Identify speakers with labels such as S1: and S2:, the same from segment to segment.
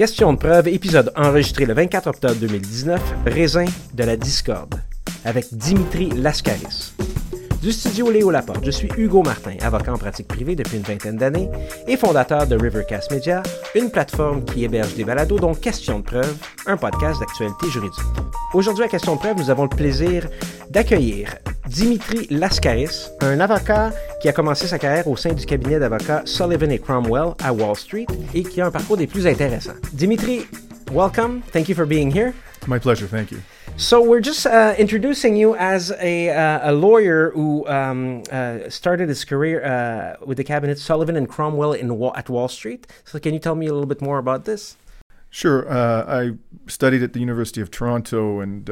S1: Question de preuve, épisode enregistré le 24 octobre 2019, Raisin de la Discorde, avec Dimitri Lascaris. Du studio Léo Laporte, je suis Hugo Martin, avocat en pratique privée depuis une vingtaine d'années et fondateur de Rivercast Media, une plateforme qui héberge des balados dont Question de preuve, un podcast d'actualité juridique. Aujourd'hui à Question de preuve, nous avons le plaisir d'accueillir Dimitri Lascaris, un avocat qui a commencé sa carrière au sein du cabinet d'avocats Sullivan et Cromwell à Wall Street et qui a un parcours des plus intéressants. Dimitri, welcome. Thank you for being here.
S2: My pleasure. Thank you.
S1: So we're just uh, introducing you as a, uh, a lawyer who um, uh, started his career uh, with the cabinet Sullivan and Cromwell in at Wall Street. So can you tell me a little bit more about this?
S2: Sure. Uh, I studied at the University of Toronto, and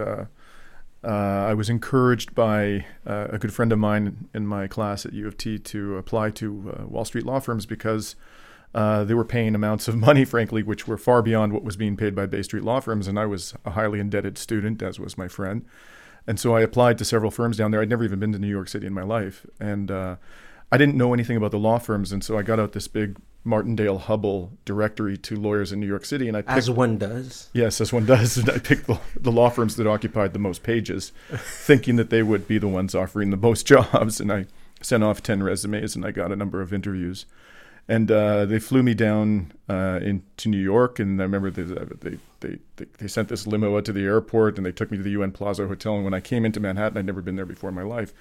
S2: uh, I was encouraged by a good friend of mine in my class at U of T to apply to Wall Street law firms because uh, they were paying amounts of money, frankly, which were far beyond what was being paid by Bay Street law firms. And I was a highly indebted student, as was my friend. And so I applied to several firms down there. I'd never even been to New York City in my life. And uh, I didn't know anything about the law firms. And so I got out this big Martindale Hubbell directory to lawyers in New York City. And I picked,
S1: As one does.
S2: Yes, as one does. And I picked the, the law firms that occupied the most pages, thinking that they would be the ones offering the most jobs. And I sent off 10 resumes and I got a number of interviews and uh, they flew me down uh, into New York. And I remember they, they, they, they, sent this limo out to the airport, and they took me to the UN Plaza Hotel. And when I came into Manhattan, I'd never been there before in my life.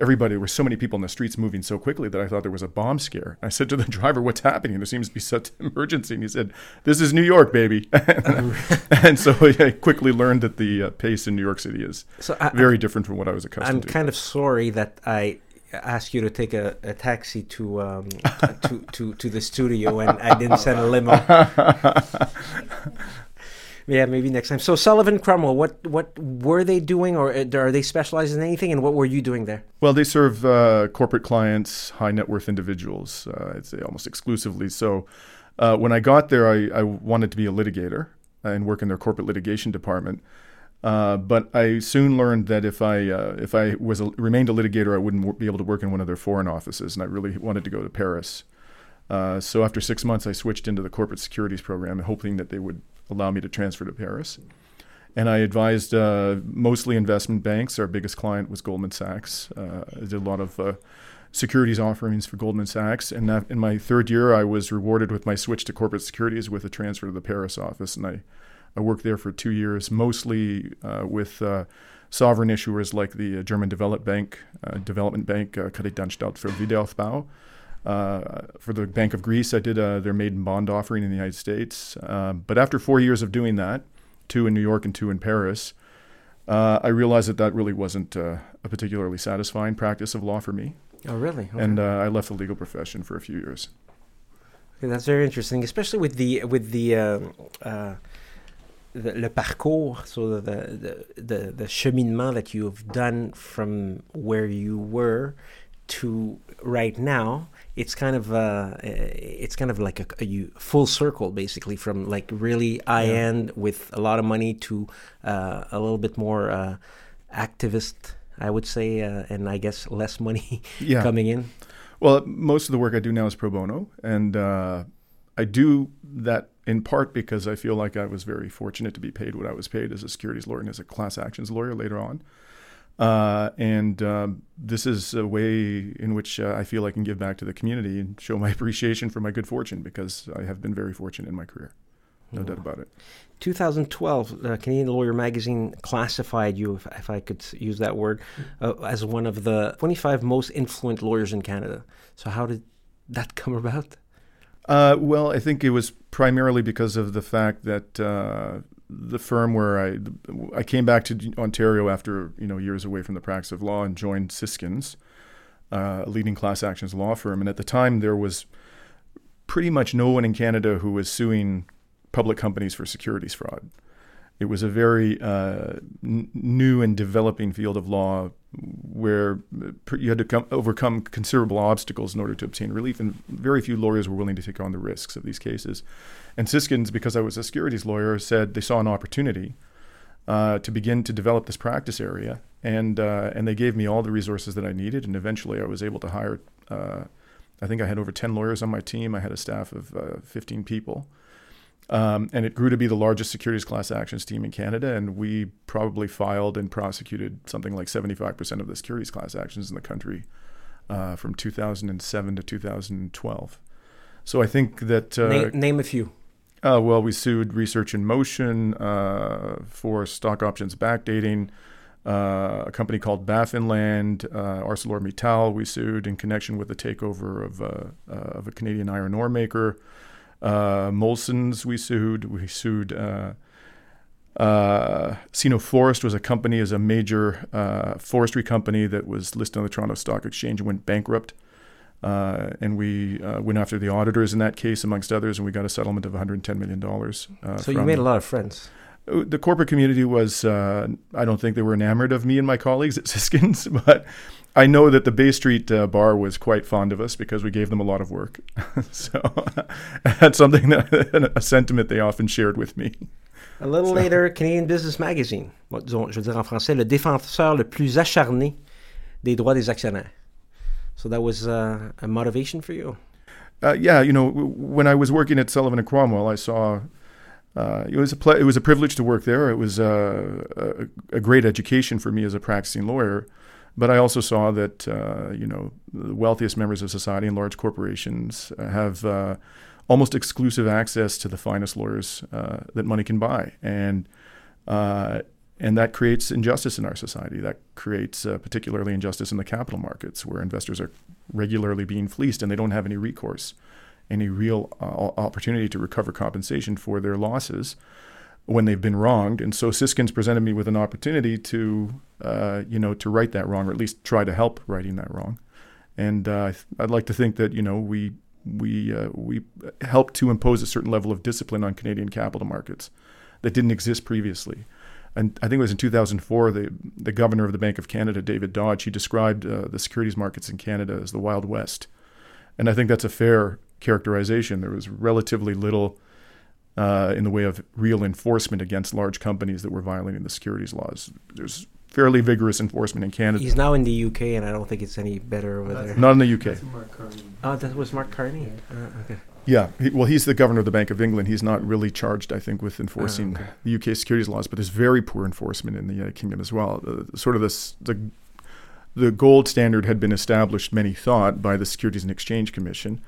S2: Everybody, there were so many people in the streets moving so quickly that I thought there was a bomb scare. I said to the driver, "What's happening? There seems to be such an emergency." And he said, "This is New York, baby." and so I quickly learned that the uh, pace in New York City is so I, very different from what I was accustomed
S1: I'm
S2: to.
S1: I'm kind of sorry that I ask you to take a, a taxi to um, to, to to the studio, and I didn't send a limo. Yeah, maybe next time. So Sullivan Cromwell, what what were they doing, or uh, are they specialized in anything? And what were you doing there?
S2: Well, they serve uh, corporate clients, high net worth individuals. Uh, I'd say almost exclusively. So uh, when I got there, I, I wanted to be a litigator and work in their corporate litigation department. Uh, but I soon learned that if I uh, if I was a, remained a litigator, I wouldn't be able to work in one of their foreign offices, and I really wanted to go to Paris. Uh, so after six months, I switched into the corporate securities program, hoping that they would allow me to transfer to Paris. And I advised uh, mostly investment banks. Our biggest client was Goldman Sachs. Uh, I did a lot of securities offerings for Goldman Sachs. And in my third year, I was rewarded with my switch to corporate securities with a transfer to the Paris office, and I I worked there for two years, mostly uh, with uh, sovereign issuers like the uh, German Development Bank, uh, Development Bank, uh, für Wiederaufbau. Uh, for the Bank of Greece, I did their maiden bond offering in the United States. Uh, but after four years of doing that, two in New York and two in Paris, uh, I realized that that really wasn't uh, a particularly satisfying practice of law for me.
S1: Oh, really?
S2: Okay. And I left the legal profession for a few years.
S1: Okay, that's very interesting, especially with the with the um, the, le parcours, so the, the, the the cheminement that you've done from where you were to right now, it's kind of uh, it's kind of like a, a full circle, basically, from like really high yeah. end with a lot of money to uh, a little bit more uh, activist, I would say, uh, and I guess less money yeah. coming in.
S2: Well, most of the work I do now is pro bono, and uh, I do that in part because I feel like I was very fortunate to be paid what I was paid as a securities lawyer and as a class actions lawyer later on. Uh, and um, this is a way in which uh, I feel I can give back to the community and show my appreciation for my good fortune because I have been very fortunate in my career. No doubt about it.
S1: 2012, uh, Canadian Lawyer Magazine classified you, if, if I could use that word, uh, as one of the 25 most influential lawyers in Canada. So, how did that come about?
S2: Uh, well, I think it was primarily because of the fact that uh, the firm where I I came back to Ontario after you know years away from the practice of law and joined Siskinds, uh, a leading class actions law firm. And at the time, there was pretty much no one in Canada who was suing public companies for securities fraud. It was a very uh, n- new and developing field of law where you had to come, overcome considerable obstacles in order to obtain relief, and very few lawyers were willing to take on the risks of these cases. And Siskinds, because I was a securities lawyer, said they saw an opportunity uh, to begin to develop this practice area, and uh, and they gave me all the resources that I needed, and eventually I was able to hire. Uh, I think I had over ten lawyers on my team. I had a staff of uh, fifteen people Um, and it grew to be the largest securities class actions team in Canada. And we probably filed and prosecuted something like 75% of the securities class actions in the country uh, from 2007 to 2012. So I think that.
S1: Uh, name, name, a few.
S2: Uh, well, we sued Research in Motion uh, for stock options backdating. Uh, a company called Baffinland, uh, ArcelorMittal, we sued in connection with the takeover of, uh, of a Canadian iron ore maker. Uh, Molson's, we sued. We sued. Uh, uh, Sino Forest was a company, as a major uh, forestry company that was listed on the Toronto Stock Exchange and went bankrupt. Uh, and we uh, went after the auditors in that case, amongst others, and we got a settlement of $110 million.
S1: Uh, so you made a lot of friends.
S2: Uh, the corporate community was, uh, I don't think they were enamored of me and my colleagues at Siskinds, but I know that the Bay Street uh, bar was quite fond of us because we gave them a lot of work. so that's something that a sentiment they often shared with me.
S1: A little so. later, Canadian Business Magazine, je veux dire en français, le défenseur le plus acharné des droits des actionnaires. So that was uh, a motivation for you.
S2: Uh, yeah, you know, when I was working at Sullivan and Cromwell, I saw uh, it was a ple- it was a privilege to work there. It was uh, a, a, great education for me as a practicing lawyer. But I also saw that uh, you know the wealthiest members of society and large corporations uh, have almost exclusive access to the finest lawyers that money can buy, and and that creates injustice in our society. That creates particularly injustice in the capital markets, where investors are regularly being fleeced and they don't have any recourse any real uh, opportunity to recover compensation for their losses when they've been wronged. And so Siskinds presented me with an opportunity to, uh, you know, to right that wrong, or at least try to help righting that wrong. And uh, I'd like to think that you know we we uh, we helped to impose a certain level of discipline on Canadian capital markets that didn't exist previously. And I think it was in 2004, the the governor of the Bank of Canada, David Dodge, he described uh, the securities markets in Canada as the Wild West. And I think that's a fair characterization. There was relatively little uh, in the way of real enforcement against large companies that were violating the securities laws. There's fairly vigorous enforcement in Canada.
S1: He's now in the UK, and I don't think it's any better over there.
S2: Not in the UK.
S1: Oh, that was Mark Carney. Uh, okay.
S2: Yeah, he, well, he's the governor of the Bank of England. He's not really charged, I think, with enforcing oh, okay. the UK securities laws, but there's very poor enforcement in the United Kingdom as well. Uh, sort of this the the gold standard had been established, many thought, by the Securities and Exchange Commission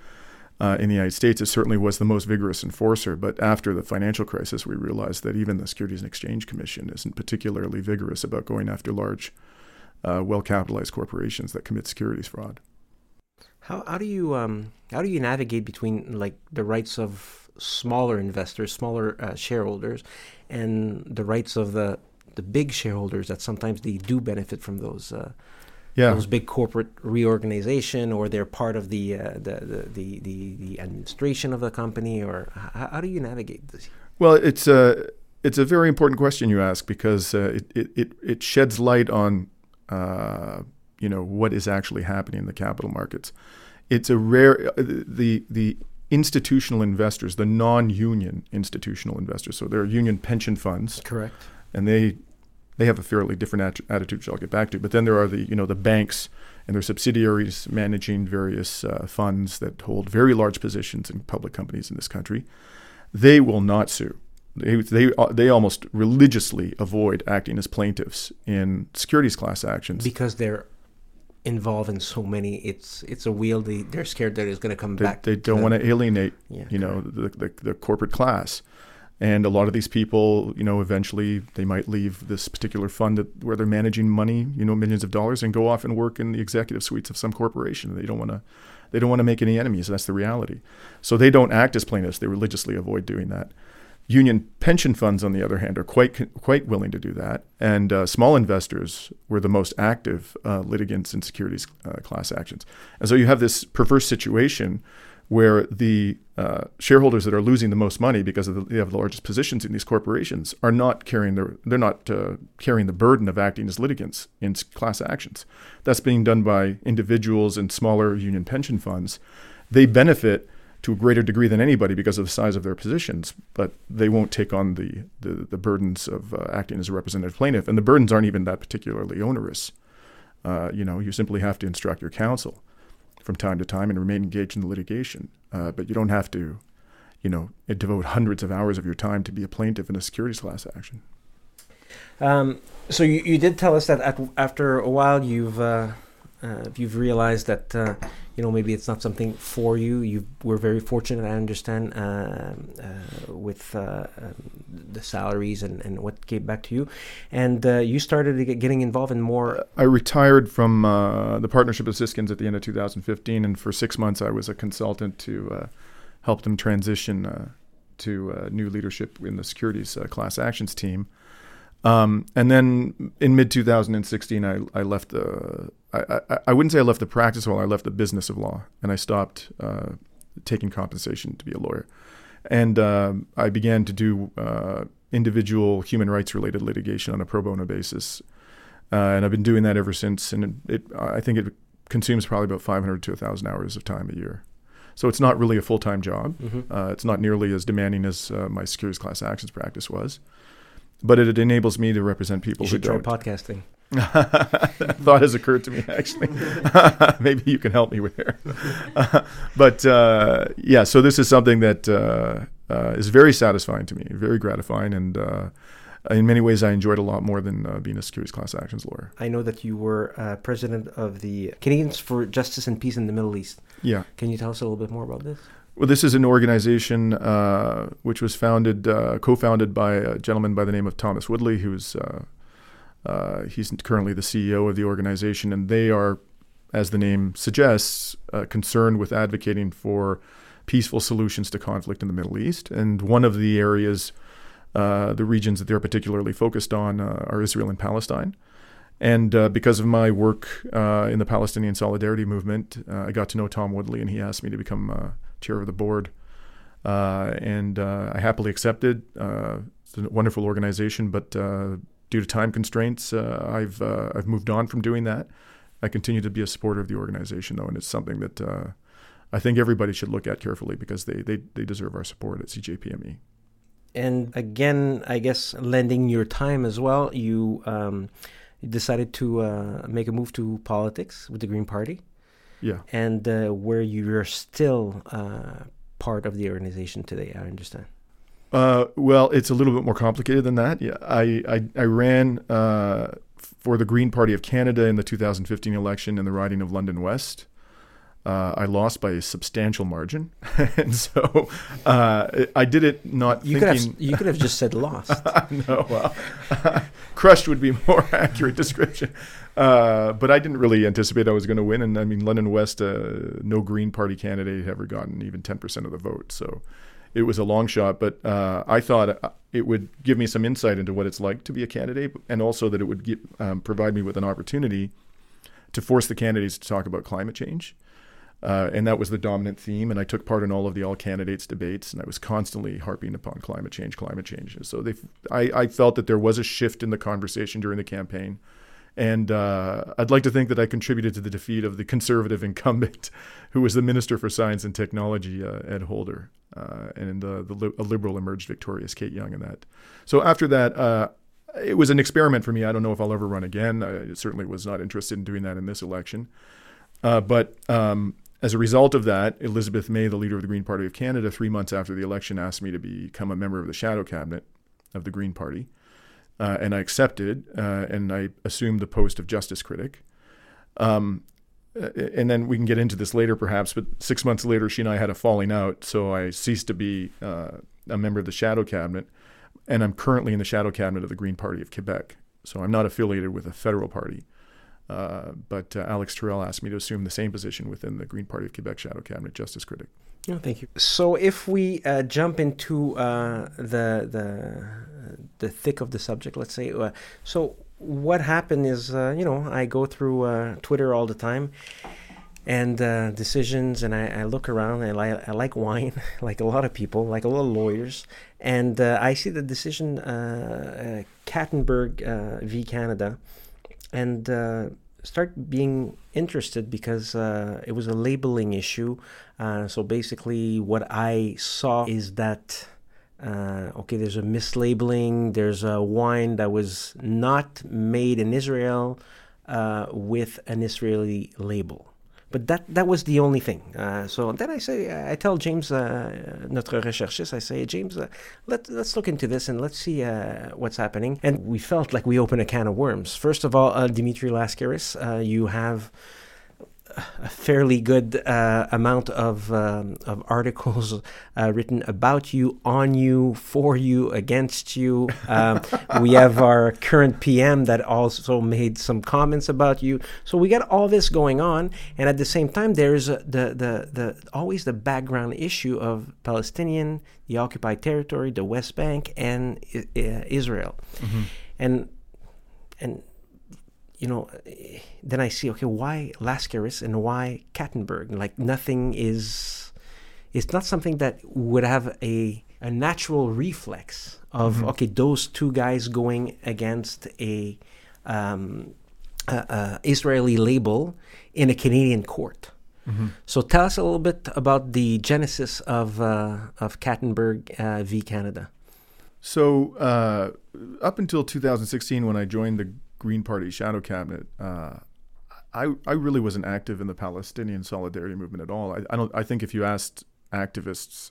S2: uh, in the United States, it certainly was the most vigorous enforcer. But after the financial crisis, we realized that even the Securities and Exchange Commission isn't particularly vigorous about going after large, uh, well-capitalized corporations that commit securities fraud.
S1: How how do you um, how do you navigate between like the rights of smaller investors, smaller uh, shareholders, and the rights of the the big shareholders that sometimes they do benefit from those uh, yeah. those big corporate reorganization or they're part of the, uh, the, the, the, the, administration of the company or how, how do you navigate this?
S2: Well, it's a, it's a very important question you ask because uh, it, it, it sheds light on uh, you know what is actually happening in the capital markets. It's a rare uh, the the institutional investors, the non-union institutional investors. So there are union pension funds,
S1: correct,
S2: and they they have a fairly different at- attitude, which I'll get back to. But then there are the you know the banks and their subsidiaries managing various uh, funds that hold very large positions in public companies in this country. They will not sue. They they uh, they almost religiously avoid acting as plaintiffs in securities class actions
S1: because they're involved in so many. It's it's a wheel. They they're scared that it's going to come
S2: they,
S1: back.
S2: They don't want to alienate, yeah, you know, the, the, the corporate class. And a lot of these people, you know, eventually they might leave this particular fund that, where they're managing money, you know, millions of dollars, and go off and work in the executive suites of some corporation. They don't want to, they don't want to make any enemies. That's the reality. So they don't act as plaintiffs. They religiously avoid doing that. Union pension funds, on the other hand, are quite quite willing to do that, and uh, small investors were the most active uh, litigants in securities uh, class actions. And so you have this perverse situation where the uh, shareholders that are losing the most money because the, they have the largest positions in these corporations are not carrying the they're not uh, carrying the burden of acting as litigants in class actions. That's being done by individuals and smaller union pension funds. They benefit to a greater degree than anybody because of the size of their positions, but they won't take on the the, the burdens of uh, acting as a representative plaintiff, and the burdens aren't even that particularly onerous. Uh, you know, you simply have to instruct your counsel from time to time and remain engaged in the litigation. Uh, but you don't have to you know, devote hundreds of hours of your time to be a plaintiff in a securities class action.
S1: Um, so you, you did tell us that at, after a while you've uh, uh, you've realized that uh, you know maybe it's not something for you. You were very fortunate, I understand, uh, uh, with uh, um, the salaries and, and what came back to you, and you started getting involved in more.
S2: I retired from the partnership of Siskinds at the end of 2015, and for six months I was a consultant to help them transition to new leadership in the securities class actions team. Um, and then in mid 2016, I, I left the, I, I, I, wouldn't say I left the practice of law, I left the business of law, and I stopped uh, taking compensation to be a lawyer. And uh, I began to do uh, individual human rights related litigation on a pro bono basis. Uh, and I've been doing that ever since. And it, it, I think it consumes probably about 500 to 1,000 hours of time a year. So it's not really a full time job. Mm-hmm. Uh, it's not nearly as demanding as uh, my securities class actions practice was but it, it enables me to represent people
S1: you should
S2: who
S1: try don't. podcasting.
S2: thought has occurred to me actually. Maybe you can help me with there. but uh, yeah, so this is something that uh, uh, is very satisfying to me, very gratifying, and uh, in many ways, I enjoyed a lot more than uh, being a securities class actions lawyer.
S1: I know that you were uh, president of the Canadians for Justice and Peace in the Middle East.
S2: Yeah.
S1: Can you tell us a little bit more about this?
S2: Well, this is an organization uh, which was founded, uh, co-founded by a gentleman by the name of Thomas Woodley, who's uh, uh he's currently the CEO of the organization, and they are, as the name suggests, uh, concerned with advocating for peaceful solutions to conflict in the Middle East. And one of the areas, uh, the regions that they're particularly focused on, are Israel and Palestine. And uh, because of my work uh, in the Palestinian Solidarity Movement, uh, I got to know Tom Woodley, and he asked me to become chair of the board. Uh, and uh, I happily accepted. Uh, it's a wonderful organization, but due to time constraints, I've I've moved on from doing that. I continue to be a supporter of the organization, though, and it's something that I think everybody should look at carefully because they, they, they deserve our support at CJPME.
S1: And again, I guess lending your time as well, you, um, decided to uh, make a move to politics with the Green Party.
S2: Yeah.
S1: And uh, where you're still uh, part of the organization today, I understand.
S2: Uh, well, it's a little bit more complicated than that. Yeah, I I, I ran uh, for the Green Party of Canada in the 2015 election in the riding of London West. Uh, I lost by a substantial margin, and so uh, I did it not
S1: you
S2: thinking.
S1: Could have, you could have just said lost.
S2: no, well, crushed would be more accurate description. Uh, but I didn't really anticipate I was going to win, and I mean, London West, uh, no Green Party candidate had ever gotten even ten percent of the vote, so it was a long shot. But uh, I thought it would give me some insight into what it's like to be a candidate, and also that it would give, um, provide me with an opportunity to force the candidates to talk about climate change. Uh, and that was the dominant theme. And I took part in all of the all candidates debates, and I was constantly harping upon climate change, climate change. So they, I, I felt that there was a shift in the conversation during the campaign. And uh, I'd like to think that I contributed to the defeat of the conservative incumbent, who was the Minister for Science and Technology, uh, Ed Holder. Uh, and the, the, a liberal emerged victorious, Kate Young, in that. So after that, uh, it was an experiment for me. I don't know if I'll ever run again. I certainly was not interested in doing that in this election. Uh, but um, as a result of that, Elizabeth May, the leader of the Green Party of Canada, three months after the election, asked me to become a member of the shadow cabinet of the Green Party. Uh, and I accepted, uh, and I assumed the post of justice critic. Um, and then we can get into this later, perhaps. But six months later, she and I had a falling out, so I ceased to be uh, a member of the shadow cabinet, and I'm currently in the shadow cabinet of the Green Party of Quebec. So I'm not affiliated with a federal party. Uh, but uh, Alex Tyrrell asked me to assume the same position within the Green Party of Quebec Shadow Cabinet Justice Critic.
S1: Oh, thank you. So, if we uh, jump into uh, the the the thick of the subject, let's say, uh, so what happened is, you know, I go through Twitter all the time, and decisions, and I, I, look around, and I, I like wine, like a lot of people, like a lot of lawyers, and I see the decision, Kattenberg v. Canada and uh, start being interested because uh, it was a labeling issue. Uh, so basically, what I saw is that. Uh, okay, there's a mislabeling. There's a wine that was not made in Israel uh, with an Israeli label. But that that was the only thing. Uh, so then I say, I tell James, uh, notre recherchiste, I say, James, uh, let let's look into this and let's see uh, what's happening. And we felt like we opened a can of worms. First of all, uh, Dimitri Lascaris, uh, you have a fairly good uh, amount of um, of articles uh, written about you, on you, for you, against you. Um, we have our current PM that also made some comments about you. So we got all this going on, and at the same time, there's the the the always the background issue of Palestinian, the occupied territory, the West Bank, and Israel, mm-hmm. and and you know, then I see, okay, why Lascaris and why Kattenberg? Like nothing is, it's not something that would have a, a natural reflex of, mm-hmm. okay, those two guys going against a, um, a, a Israeli label in a Canadian court. Mm-hmm. So tell us a little bit about the genesis of, uh, of Kattenberg uh, v. Canada.
S2: So uh, up until 2016, when I joined the Green Party shadow cabinet, uh, I I really wasn't active in the Palestinian solidarity movement at all. I, I don't. I think if you asked activists,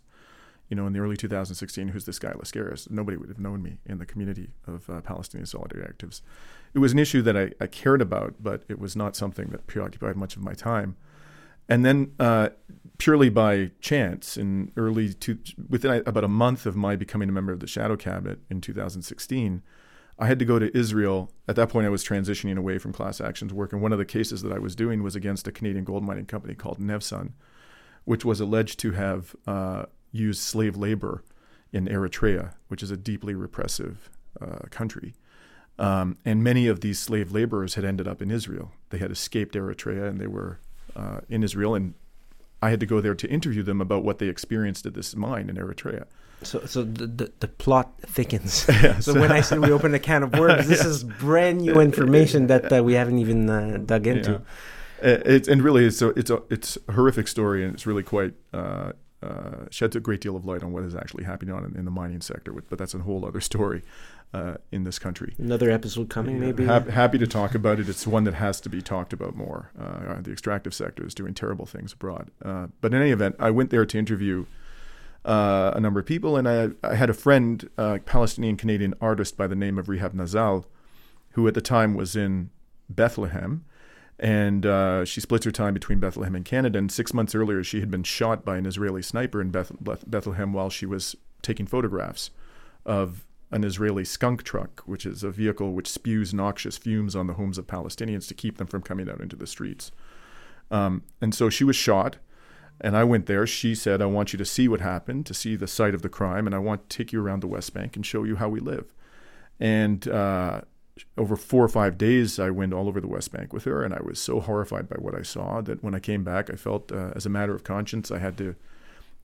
S2: you know, in the early 2016, who's this guy Lascaris, nobody would have known me in the community of uh, Palestinian solidarity activists. It was an issue that I, I, cared about, but it was not something that preoccupied much of my time. And then, uh, purely by chance, in early within about a month of my becoming a member of the shadow cabinet in 2016. I had to go to Israel. At that point, I was transitioning away from class actions work, and one of the cases that I was doing was against a Canadian gold mining company called Nevsun, which was alleged to have uh, used slave labor in Eritrea, which is a deeply repressive uh, country. Um, and many of these slave laborers had ended up in Israel. They had escaped Eritrea and they were uh, in Israel. And I had to go there to interview them about what they experienced at this mine in Eritrea.
S1: So, so the, the, the plot thickens. Yeah, so, so, when I said we opened a can of worms, this yeah. is brand new information that uh, we haven't even uh, dug into.
S2: Yeah. Uh, it's and really it's a, it's a it's a horrific story, and it's really quite uh, uh, sheds a great deal of light on what is actually happening on in, in the mining sector. But that's a whole other story uh, in this country.
S1: Another episode coming, maybe.
S2: Ha- happy to talk about it. It's one that has to be talked about more. the extractive sector is doing terrible things abroad. but in any event, I went there to interview uh, a number of people, and I, I had a friend, a Palestinian Canadian artist by the name of Rehab Nazal, who at the time was in Bethlehem, and uh, she splits her time between Bethlehem and Canada. And six months earlier, she had been shot by an Israeli sniper in Beth- Bethlehem while she was taking photographs of an Israeli skunk truck, which is a vehicle which spews noxious fumes on the homes of Palestinians to keep them from coming out into the streets. Um, and so she was shot. And I went there. She said, I want you to see what happened, to see the site of the crime, and I want to take you around the West Bank and show you how we live. And uh, over four or five days, I went all over the West Bank with her, and I was so horrified by what I saw that when I came back, I felt, uh, as a matter of conscience, I had to,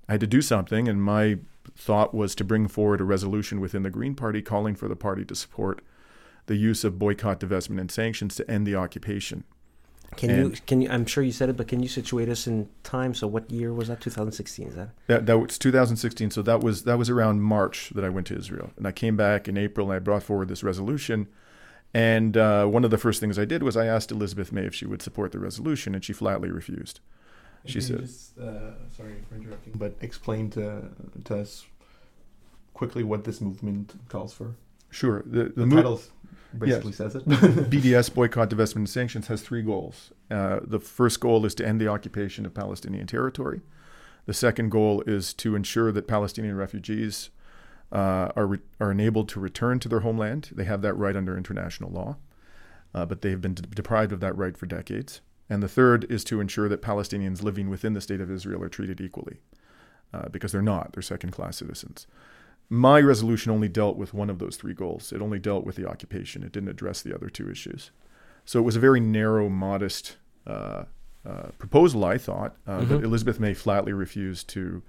S2: I had to do something. And my thought was to bring forward a resolution within the Green Party calling for the party to support the use of boycott, divestment, and sanctions to end the occupation.
S1: Can and you can you? I'm sure you said it, but can you situate us in time? So what year was that? 2016 is that?
S2: That that was 2016. So that was that was around March that I went to Israel, and I came back in April, and I brought forward this resolution. And uh, one of the first things I did was I asked Elizabeth May if she would support the resolution, and she flatly refused.
S3: She said, just, uh, "Sorry for interrupting, but explain to, to us quickly what this movement calls for."
S2: Sure.
S3: The, the, the mo- basically yes. says it.
S2: BDS, boycott, divestment, and sanctions, has three goals. Uh, the first goal is to end the occupation of Palestinian territory. The second goal is to ensure that Palestinian refugees uh, are, re- are enabled to return to their homeland. They have that right under international law, uh, but they have been de- deprived of that right for decades. And the third is to ensure that Palestinians living within the state of Israel are treated equally, uh, because they're not, they're second class citizens. My resolution only dealt with one of those three goals. It only dealt with the occupation. It didn't address the other two issues. So it was a very narrow, modest uh, uh, proposal, I thought. Uh, mm-hmm. But Elizabeth May flatly refused to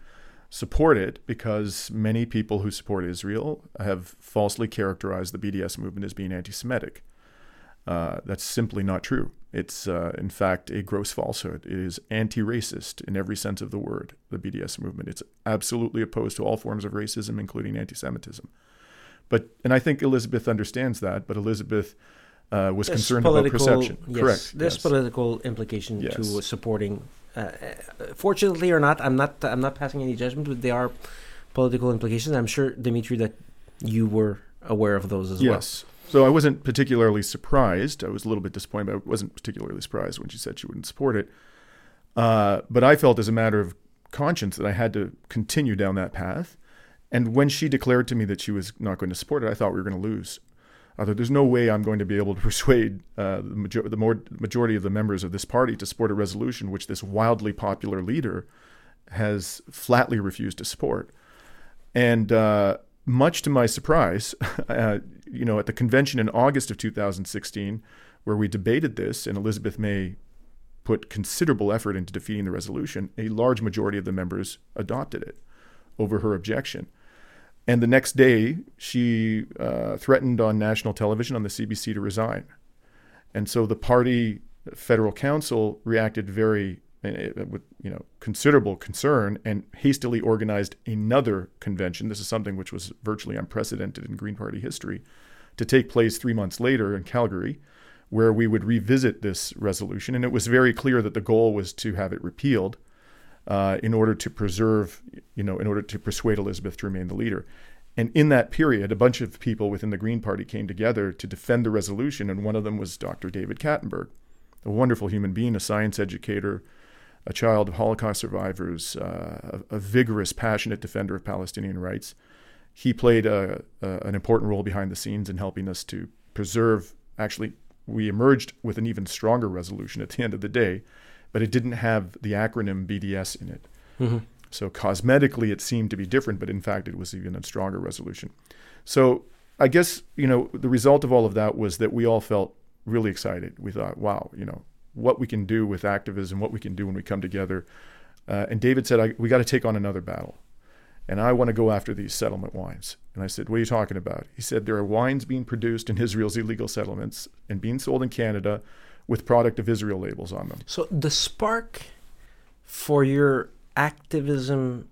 S2: support it because many people who support Israel have falsely characterized the BDS movement as being anti Semitic. Uh, that's simply not true. It's, uh, in fact, a gross falsehood. It is anti racist in every sense of the word, the BDS movement. It's absolutely opposed to all forms of racism, including anti Semitism. But, and I think Elizabeth understands that, but Elizabeth uh, was
S1: There's
S2: concerned about perception.
S1: yes,
S2: Correct.
S1: There's
S2: yes.
S1: political implication to supporting. Uh, uh, fortunately or not, I'm not. I'm not passing any judgment, but there are political implications. I'm sure, Dimitri, that you were aware of those as well.
S2: Yes. So I wasn't particularly surprised. I was a little bit disappointed, but I wasn't particularly surprised when she said she wouldn't support it. Uh, but I felt, as a matter of conscience, that I had to continue down that path. And when she declared to me that she was not going to support it, I thought we were going to lose. I thought there's no way I'm going to be able to persuade uh, the, major- the more, majority of the members of this party to support a resolution which this wildly popular leader has flatly refused to support. And uh, much to my surprise, uh, you know, at the convention in August of 2016, where we debated this, and Elizabeth May put considerable effort into defeating the resolution, a large majority of the members adopted it over her objection. And the next day, she uh, threatened on national television on the CBC to resign. And so the party federal council reacted very with you know considerable concern and hastily organized another convention. This is something which was virtually unprecedented in Green Party history, to take place three months later in Calgary, where we would revisit this resolution. And it was very clear that the goal was to have it repealed uh, in order to preserve, you know, in order to persuade Elizabeth to remain the leader. And in that period, a bunch of people within the Green Party came together to defend the resolution, and one of them was Dr. David Kattenberg, a wonderful human being, a science educator, a child of Holocaust survivors, uh, a, a, vigorous, passionate defender of Palestinian rights. He played a, a, an important role behind the scenes in helping us to preserve. Actually, we emerged with an even stronger resolution at the end of the day, but it didn't have the acronym BDS in it.
S1: Mm-hmm.
S2: So cosmetically, it seemed to be different, but in fact, it was even a stronger resolution. So I guess you know the result of all of that was that we all felt really excited. We thought, wow, you know, what we can do with activism, what we can do when we come together. Uh, and David said, we got to take on another battle. And I want to go after these settlement wines. And I said, What are you talking about? He said, There are wines being produced in Israel's illegal settlements and being sold in Canada with product of Israel labels on them.
S1: So the spark for your activism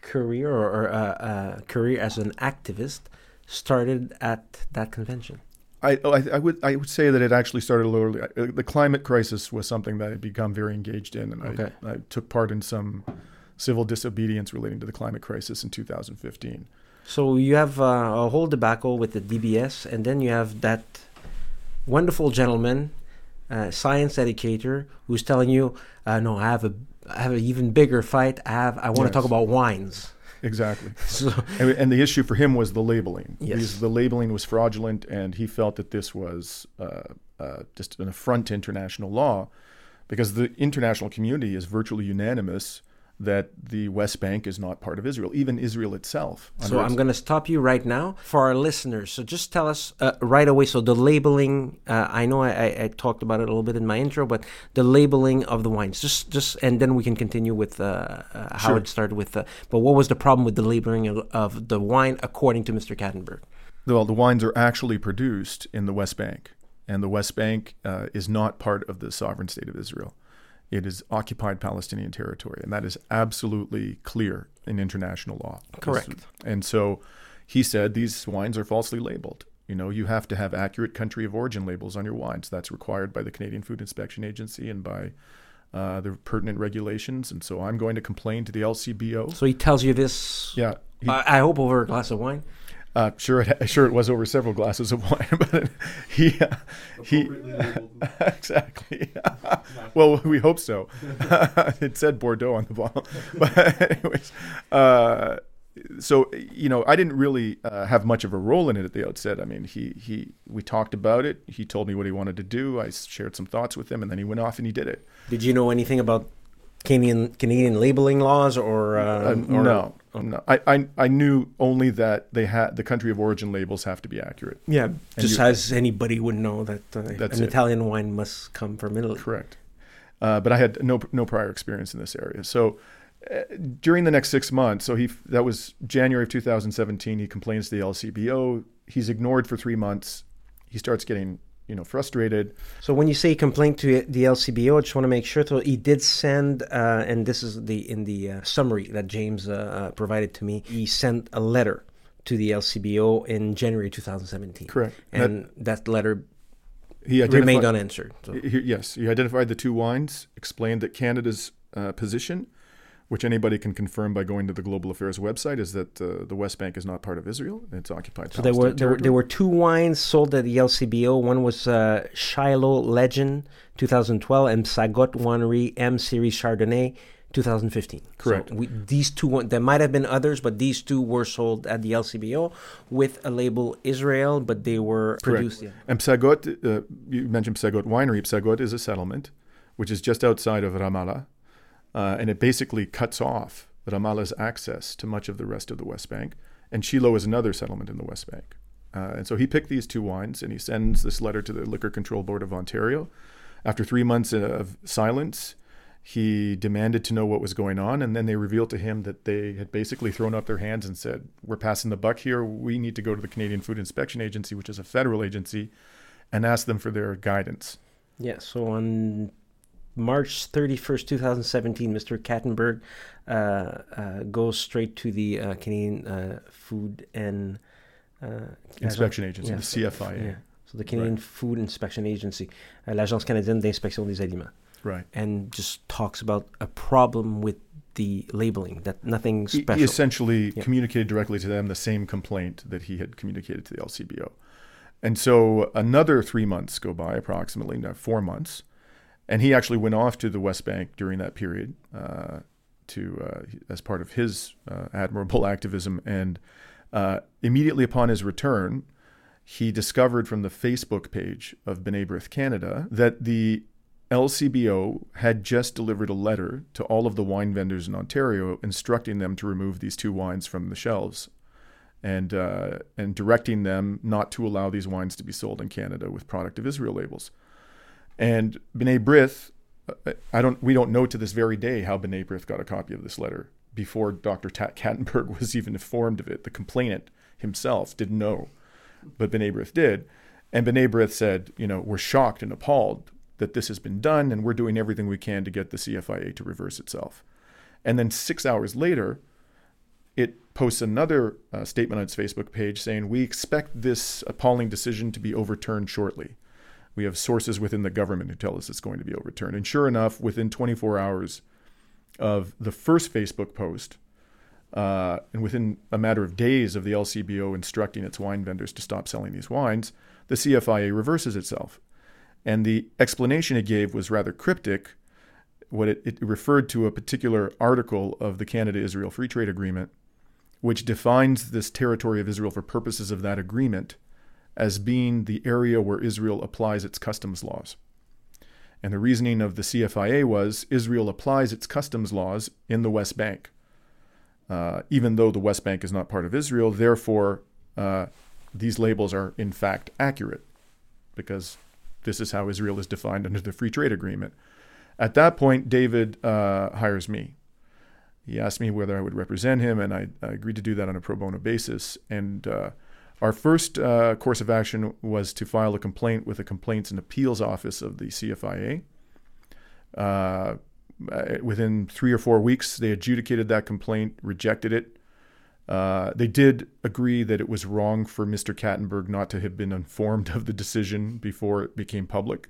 S1: career or, or uh, uh, career as an activist started at that convention.
S2: I, I, I, would I would say that it actually started a little early. The climate crisis was something that I become very engaged in, and
S1: Okay.
S2: I, I took part in some civil disobedience relating to the climate crisis in 2015.
S1: So you have uh, a whole debacle with the DBS, and then you have that wonderful gentleman, uh, science educator, who's telling you, uh, "No, I have a, I have an even bigger fight. I have, I want to talk about wines."
S2: Exactly.
S1: So
S2: and, and the issue for him was the labeling.
S1: Yes.
S2: The labeling was fraudulent, and he felt that this was uh, uh, just an affront to international law, because the international community is virtually unanimous that the West Bank is not part of Israel, even Israel itself.
S1: So I'm going to stop you right now for our listeners. So just tell us uh, right away. So the labeling, uh, I know I, I, talked about it a little bit in my intro, but the labeling of the wines, just just, and then we can continue with uh, uh, how
S2: Sure.
S1: it started with. Uh, but what was the problem with the labeling of, of the wine, according to Mr. Kattenberg?
S2: Well, the wines are actually produced in the West Bank, and the West Bank uh, is not part of the sovereign state of Israel. It is occupied Palestinian territory, and that is absolutely clear in international law.
S1: Correct.
S2: And so he said these wines are falsely labeled. You know, you have to have accurate country of origin labels on your wines. That's required by the Canadian Food Inspection Agency and by uh, the pertinent regulations. And so I'm going to complain to the LCBO.
S1: So he tells you this.
S2: Yeah. he-
S1: I, I hope over a glass of wine.
S2: Uh, sure, it, sure, it was over several glasses of wine, but he, uh, he, exactly. well, we hope so. it said Bordeaux on the bottle, but anyways, uh, so you know, I didn't really uh, have much of a role in it at the outset. I mean, he he we talked about it. He told me what he wanted to do. I shared some thoughts with him, and then he went off and he did it.
S1: Did you know anything about Canadian Canadian labeling laws or, uh,
S2: Uh,
S1: or
S2: no, no. I, I I knew only that they had the country of origin labels have to be accurate.
S1: Yeah, just
S2: you-
S1: as anybody would know that uh, an
S2: it.
S1: Italian wine must come from Italy.
S2: Correct. Uh, but I had no no prior experience in this area. So uh, during the next six months, so he that was January of 2017. He complains to the LCBO. He's ignored for three months. He starts getting you know frustrated.
S1: So when you say complaint to the LCBO, I just want to make sure. So he did send, uh, and this is the in the uh, summary that James uh, uh, provided to me. He sent a letter to the LCBO in January 2017.
S2: Correct.
S1: And that, letter
S2: he
S1: remained unanswered. So.
S2: he- yes, he identified the two wines, explained that Canada's uh, position, which anybody can confirm by going to the Global Affairs website, is that uh, the West Bank is not part of Israel; it's occupied.
S1: So there were, there were there were two wines sold at the LCBO. One was uh, Shiloh Legend 2012 and Psagot Winery M Series Chardonnay 2015.
S2: Correct.
S1: So we, these two there might have been others, but these two were sold at the LCBO with a label Israel, but they were produced. Yeah.
S2: And Psagot, uh, you mentioned Psagot Winery. Psagot is a settlement which is just outside of Ramallah, uh, and it basically cuts off Ramallah's access to much of the rest of the West Bank. And Shiloh is another settlement in the West Bank. Uh, and so he picked these two wines and he sends this letter to the Liquor Control Board of Ontario. After three months of silence, he demanded to know what was going on, and then they revealed to him that they had basically thrown up their hands and said, "We're passing the buck here. We need to go to the Canadian Food Inspection Agency, which is a federal agency, and ask them for their guidance."
S1: Yeah, so on March 31st, 2017, Mr. Kattenberg uh, uh, goes straight to the uh, Canadian uh, Food and uh,
S2: Inspection Agency,
S1: yeah,
S2: the CFIA.
S1: yeah, so the Canadian Food Inspection Agency, uh, l'Agence canadienne d'inspection des aliments,
S2: Right.
S1: and just talks about a problem with the labeling, that nothing special.
S2: he essentially
S1: Yeah.
S2: communicated directly to them the same complaint that he had communicated to the LCBO. And so another three months go by, approximately, no, four months. And he actually went off to the West Bank during that period uh, to uh, as part of his uh, admirable activism. And uh, immediately upon his return, he discovered from the Facebook page of B'nai B'rith Canada that the LCBO had just delivered a letter to all of the wine vendors in Ontario instructing them to remove these two wines from the shelves and uh, and directing them not to allow these wines to be sold in Canada with product of Israel labels. And B'nai B'rith, uh, I don't we don't know to this very day how B'nai B'rith got a copy of this letter before Dr. Tat Kattenberg was even informed of it. The complainant himself didn't know, but B'nai B'rith did. And B'nai B'rith said, you know, we're shocked and appalled that this has been done, and we're doing everything we can to get the CFIA to reverse itself. And then six hours later, it posts another uh, statement on its Facebook page saying, We expect this appalling decision to be overturned shortly. We have sources within the government who tell us it's going to be overturned. And sure enough, within 24 hours of the first Facebook post, uh, and within a matter of days of the LCBO instructing its wine vendors to stop selling these wines, the CFIA reverses itself. And the explanation it gave was rather cryptic. What it, it referred to a particular article of the Canada Israel Free Trade Agreement, which defines this territory of Israel for purposes of that agreement as being the area where Israel applies its customs laws. And the reasoning of the CFIA was Israel applies its customs laws in the West Bank. Uh, even though the West Bank is not part of Israel, therefore, uh, these labels are in fact accurate because this is how Israel is defined under the Free Trade Agreement. At that point, David uh, hires me. He asked me whether I would represent him, and I, I agreed to do that on a pro bono basis. And uh, our first uh, course of action was to file a complaint with the Complaints and Appeals Office of the CFIA. Uh, within three or four weeks, they adjudicated that complaint, rejected it. Uh, they did agree that it was wrong for Mr. Kattenberg not to have been informed of the decision before it became public.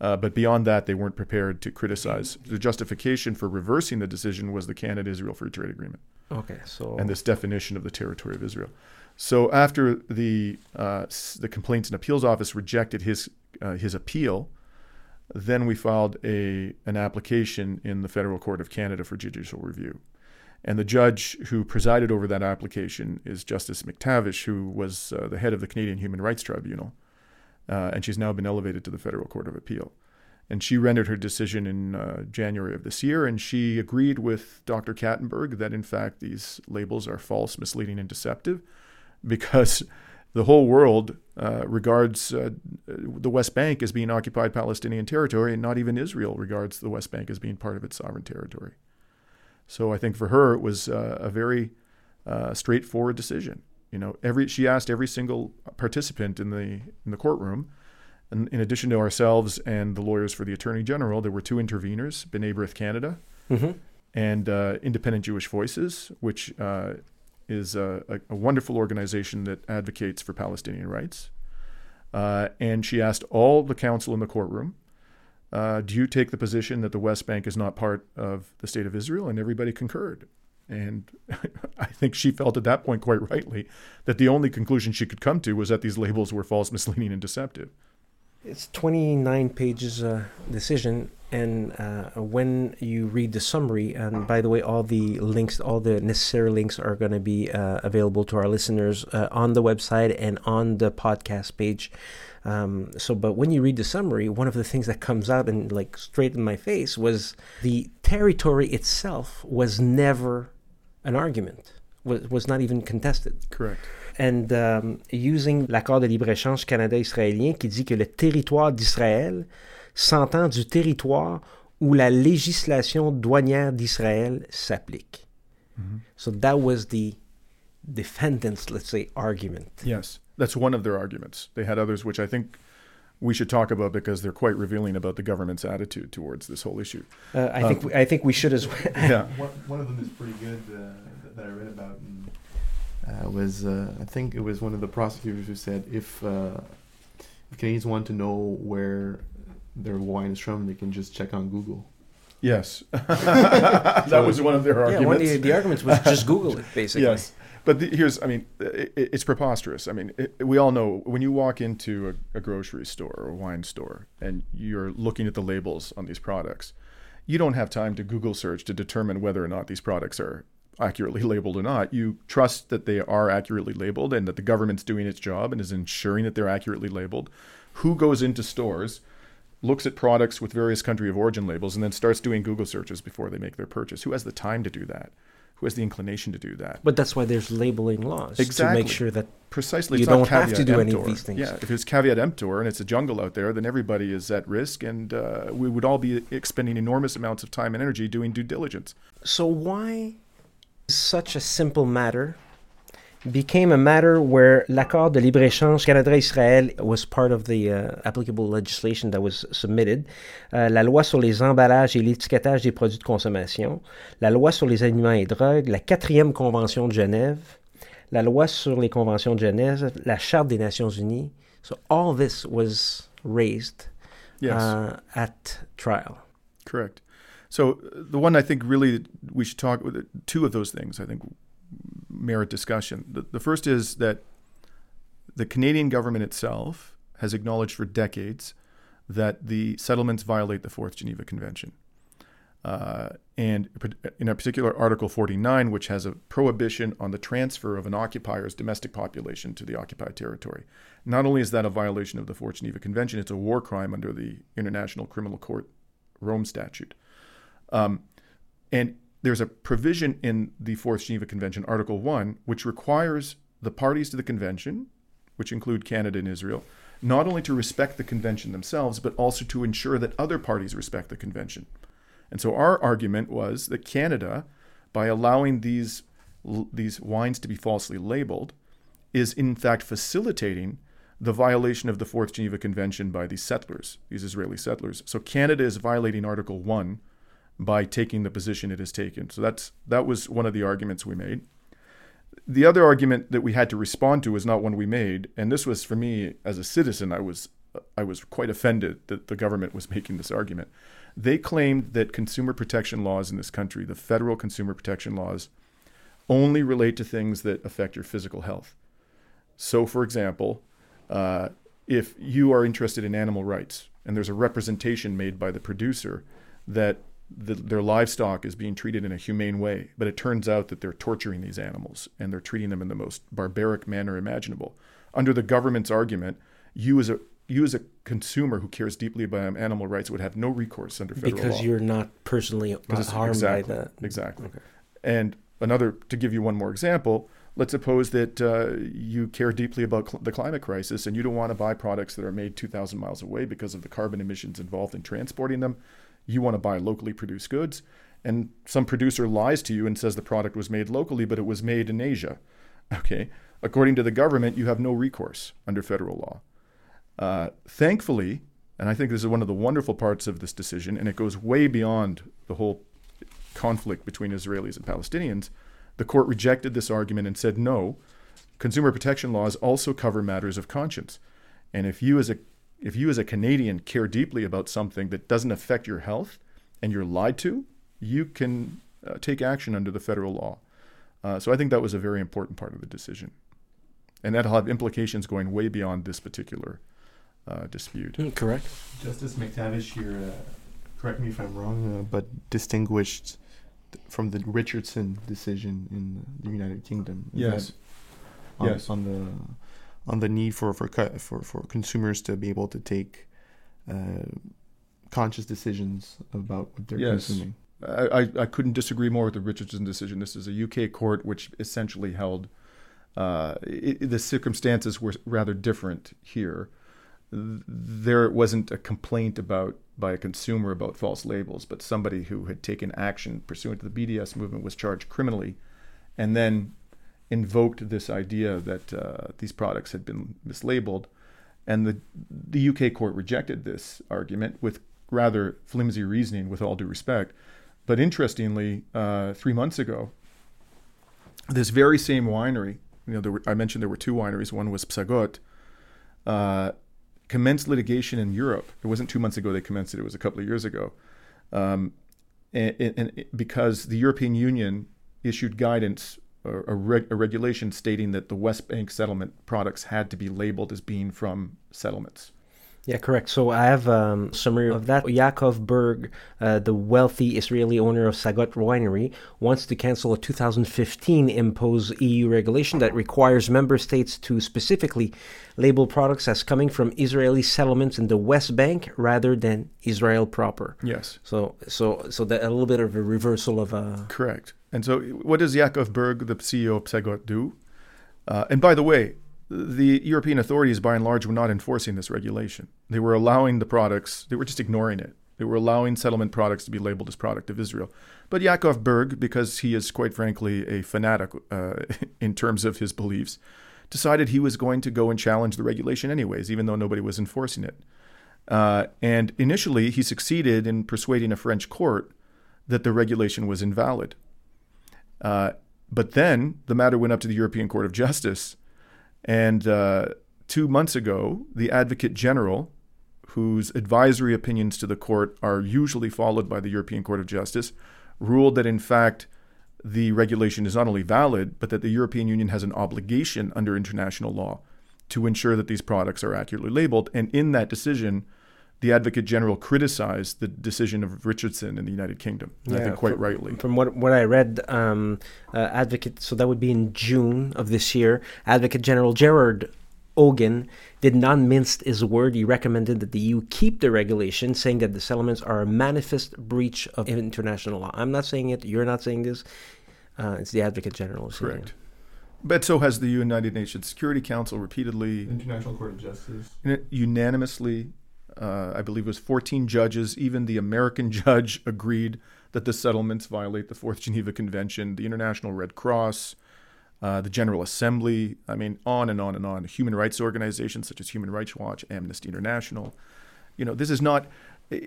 S2: Uh, but beyond that, they weren't prepared to criticize. The justification for reversing the decision was the Canada Israel Free Trade Agreement
S1: okay, so
S2: and this definition of the territory of Israel. So after the uh, the Complaints and Appeals Office rejected his uh, his appeal, then we filed a an application in the Federal Court of Canada for judicial review. And the judge who presided over that application is Justice Mactavish, who was uh, the head of the Canadian Human Rights Tribunal, uh, and she's now been elevated to the Federal Court of Appeal. And she rendered her decision in uh, January of this year, and she agreed with Dr. Kattenberg that, in fact, these labels are false, misleading, and deceptive because the whole world uh, regards uh, the West Bank as being occupied Palestinian territory, and not even Israel regards the West Bank as being part of its sovereign territory. So I think for her, it was uh, a very uh, straightforward decision. You know, every she asked every single participant in the in the courtroom, and in addition to ourselves and the lawyers for the Attorney General, there were two interveners, B'nai B'rith Canada
S1: Mhm.
S2: and uh, Independent Jewish Voices, which uh, is a, a, a wonderful organization that advocates for Palestinian rights. Uh, and she asked all the counsel in the courtroom, uh, Do you take the position that the West Bank is not part of the state of Israel? And everybody concurred. And I think she felt at that point, quite rightly, that the only conclusion she could come to was that these labels were false, misleading, and deceptive.
S1: It's 29 pages uh, decision, and uh, when you read the summary, and by the way, all the links, all the necessary links are going to be uh, available to our listeners uh, on the website and on the podcast page. Um, so, but when you read the summary, one of the things that comes out and like straight in my face was the territory itself was never an argument, was, was not even contested.
S2: Correct.
S1: and um, using l'accord de libre-échange canada-israélien qui dit que le territoire d'Israël s'entend du territoire où la législation douanière d'Israël s'applique. So that was the defendant's, let's say, argument.
S2: Yes, that's one of their arguments. They had others, which I think we should talk about because they're quite revealing about the government's attitude towards this whole issue.
S1: Uh, I think we, I think we should as well.
S2: Yeah.
S3: One, one of them is pretty good uh, that- that I read about. And, uh, was uh, I think it was one of the prosecutors who said if, uh, if Canadians want to know where their wine is from, they can just check on Google.
S2: Yes, that was one of their arguments.
S1: yeah, one of the, the arguments was just Google it, basically.
S2: Yes, but the, here's, I mean, it, it's preposterous. I mean, it, we all know when you walk into a, a grocery store or a wine store and you're looking at the labels on these products, you don't have time to Google search to determine whether or not these products are accurately labeled or not. You trust that they are accurately labeled and that the government's doing its job and is ensuring that they're accurately labeled. Who goes into stores? Looks at products with various country of origin labels and then starts doing Google searches before they make their purchase. Who has the time to do that? Who has the inclination to do that?
S1: But that's why there's labeling laws to make sure that
S2: Precisely,
S1: You don't have to do any of these things.
S2: Yeah, if it's caveat emptor and it's a jungle out there, then everybody is at risk, and uh, we would all be expending enormous amounts of time and energy doing due diligence.
S1: So why is such a simple matter became a matter where l'accord de libre-échange Canada-Israël was part of the uh, applicable legislation that was submitted, Euh, la loi sur les emballages et l'étiquetage des produits de consommation, la loi sur les aliments et drogues, la quatrième convention de Genève, la loi sur les conventions de Genève, la charte des Nations Unies. So all this was raised
S2: Yes,
S1: uh, at trial.
S2: correct. So uh, the one I think really we should talk two of those things. I think merit discussion. The, the first is that the Canadian government itself has acknowledged for decades that the settlements violate the Fourth Geneva Convention. Uh, and in a particular Article 49, which has a prohibition on the transfer of an occupier's domestic population to the occupied territory. Not only is that a violation of the Fourth Geneva Convention, it's a war crime under the International Criminal Court Rome Statute. Um, and there's a provision in the Fourth Geneva Convention, Article 1, which requires the parties to the convention, which include Canada and Israel, not only to respect the convention themselves, but also to ensure that other parties respect the convention. And so our argument was that Canada, by allowing these these wines to be falsely labeled, is in fact facilitating the violation of the Fourth Geneva Convention by these settlers, these Israeli settlers. So Canada is violating Article One by taking the position it has taken. So that's that was one of the arguments we made. The other argument that we had to respond to was not one we made, and this was for me as a citizen, I was I was quite offended that the government was making this argument. They claimed that consumer protection laws in this country, the federal consumer protection laws, only relate to things that affect your physical health. So, for example, uh, if you are interested in animal rights and there's a representation made by the producer that the, their livestock is being treated in a humane way, but it turns out that they're torturing these animals and they're treating them in the most barbaric manner imaginable. Under the government's argument, you as a you as a consumer who cares deeply about animal rights would have no recourse under federal
S1: because
S2: law.
S1: Because you're not personally
S2: it's-
S1: harmed
S2: exactly,
S1: by that.
S2: Exactly.
S1: Okay.
S2: And another, to give you one more example, let's suppose that uh, you care deeply about cl- the climate crisis and you don't want to buy products that are made 2,000 miles away because of the carbon emissions involved in transporting them. You want to buy locally produced goods. And some producer lies to you and says the product was made locally, but it was made in Asia. Okay. According to the government, you have no recourse under federal law. Uh, thankfully, and I think this is one of the wonderful parts of this decision, and it goes way beyond the whole conflict between Israelis and Palestinians, the court rejected this argument and said no, consumer protection laws also cover matters of conscience. And if you as a if you as a Canadian care deeply about something that doesn't affect your health and you're lied to, you can uh, take action under the federal law. Uh, so I think that was a very important part of the decision. And that'll have implications going way beyond this particular uh, dispute.
S1: Mm, correct.
S3: Justice Mactavish here, uh, correct me if I'm wrong, uh, but distinguished from the Richardson decision in the United Kingdom. Is
S2: Yes.
S3: On,
S2: Yes.
S3: On the on the need for for for for consumers to be able to take uh, conscious decisions about what they're
S2: Yes.
S3: consuming.
S2: I, I, couldn't disagree more with the Richardson decision. This is a UK court which essentially held uh, i the circumstances were rather different here. There wasn't a complaint about by a consumer about false labels, but somebody who had taken action pursuant to the BDS movement was charged criminally, and then invoked this idea that uh, these products had been mislabeled, and the the UK court rejected this argument with rather flimsy reasoning, with all due respect. But interestingly, uh, three months ago, this very same winery, you know, were, I mentioned there were two wineries. One was Psagot, uh, commenced litigation in Europe. It wasn't two months ago they commenced it; it was a couple of years ago, um, and, and, and because the European Union issued guidance, a, reg, a regulation stating that the West Bank settlement products had to be labeled as being from settlements.
S1: Yeah, correct. So I have um, a summary of that. Yakov Berg, uh, the wealthy Israeli owner of Psagot Winery, wants to cancel a 2015 imposed EU regulation that requires member states to specifically label products as coming from Israeli settlements in the West Bank rather than Israel proper.
S2: Yes.
S1: So, so, so that a little bit of a reversal of a.
S2: Correct. And so, what does Yakov Berg, the CEO of Psagot, do? Uh, and by the way, the European authorities, by and large, were not enforcing this regulation. They were allowing the products, they were just ignoring it. They were allowing settlement products to be labeled as product of Israel. But Yakov Berg, because he is quite frankly a fanatic uh, in terms of his beliefs, decided he was going to go and challenge the regulation anyways, even though nobody was enforcing it. Uh, and initially, he succeeded in persuading a French court that the regulation was invalid. Uh, but then the matter went up to the European Court of Justice. And uh, two months ago, the Advocate General, whose advisory opinions to the court are usually followed by the European Court of Justice, ruled that in fact the regulation is not only valid, but that the European Union has an obligation under international law to ensure that these products are accurately labeled. And in that decision, the Advocate General criticized the decision of Richardson in the United Kingdom. and I think quite
S1: from-
S2: rightly.
S1: From what what I read, um, uh, Advocate, so that would be in June of this year. Advocate General Gerard Hogan did not mince his word. He recommended that the EU keep the regulation, saying that the settlements are a manifest breach of international law. I'm not saying it. You're not saying this. Uh, it's the Advocate General. saying it.
S2: Correct. But so has the United Nations Security Council repeatedly,
S3: International Court of Justice.
S2: unanimously. Uh, I believe it was 14 judges. Even the American judge agreed that the settlements violate the Fourth Geneva Convention, the International Red Cross, uh, the General Assembly. I mean, on and on and on. Human rights organizations such as Human Rights Watch, Amnesty International. You know, this is not.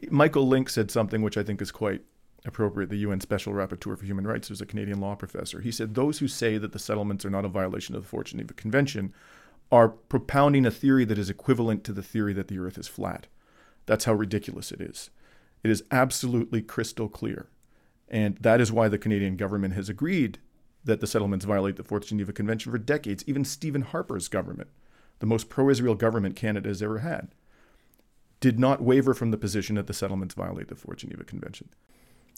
S2: Michael Lynk said something which I think is quite appropriate. The UN Special Rapporteur for Human Rights was a Canadian law professor. He said those who say that the settlements are not a violation of the Fourth Geneva Convention are propounding a theory that is equivalent to the theory that the Earth is flat. That's how ridiculous it is. It is absolutely crystal clear. And that is why the Canadian government has agreed that the settlements violate the Fourth Geneva Convention for decades. Even Stephen Harper's government, the most pro Israel government Canada has ever had, did not waver from the position that the settlements violate the Fourth Geneva Convention.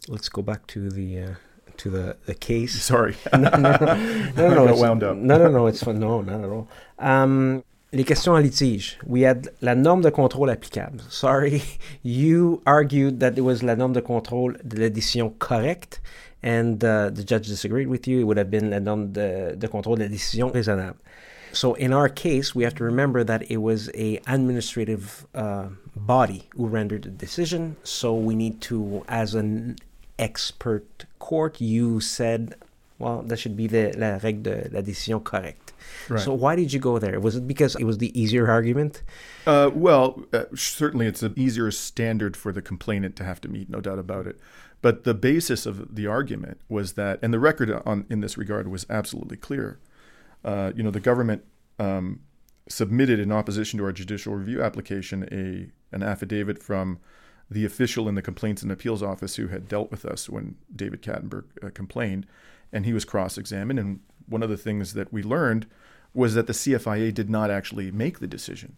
S1: Let's go back to the uh, to the the case.
S2: Sorry.
S1: no, no, no, no, no,
S2: got
S1: it's-
S2: wound up.
S1: No, no, no, it's fun. No, not at all. Um, les questions en litige. We had la norme de contrôle applicable. Sorry, you argued that it was la norme de contrôle de l'édition correcte, and uh, the judge disagreed with you. It would have been la norme de, de contrôle de la décision raisonnable. So in our case, we have to remember that it was a administrative uh, body who rendered the decision. So we need to, as an expert court, you said, well, that should be the la règle de la décision correcte.
S2: Right.
S1: So why did you go there? Was it because it was the easier argument?
S2: Uh, well, uh, certainly it's an easier standard for the complainant to have to meet, no doubt about it. But the basis of the argument was that, and the record on in this regard was absolutely clear. Uh, you know, the government um, submitted in opposition to our judicial review application a an affidavit from the official in the complaints and appeals office who had dealt with us when David Kattenburg uh, complained, and he was cross-examined. And one of the things that we learned was that the CFIA did not actually make the decision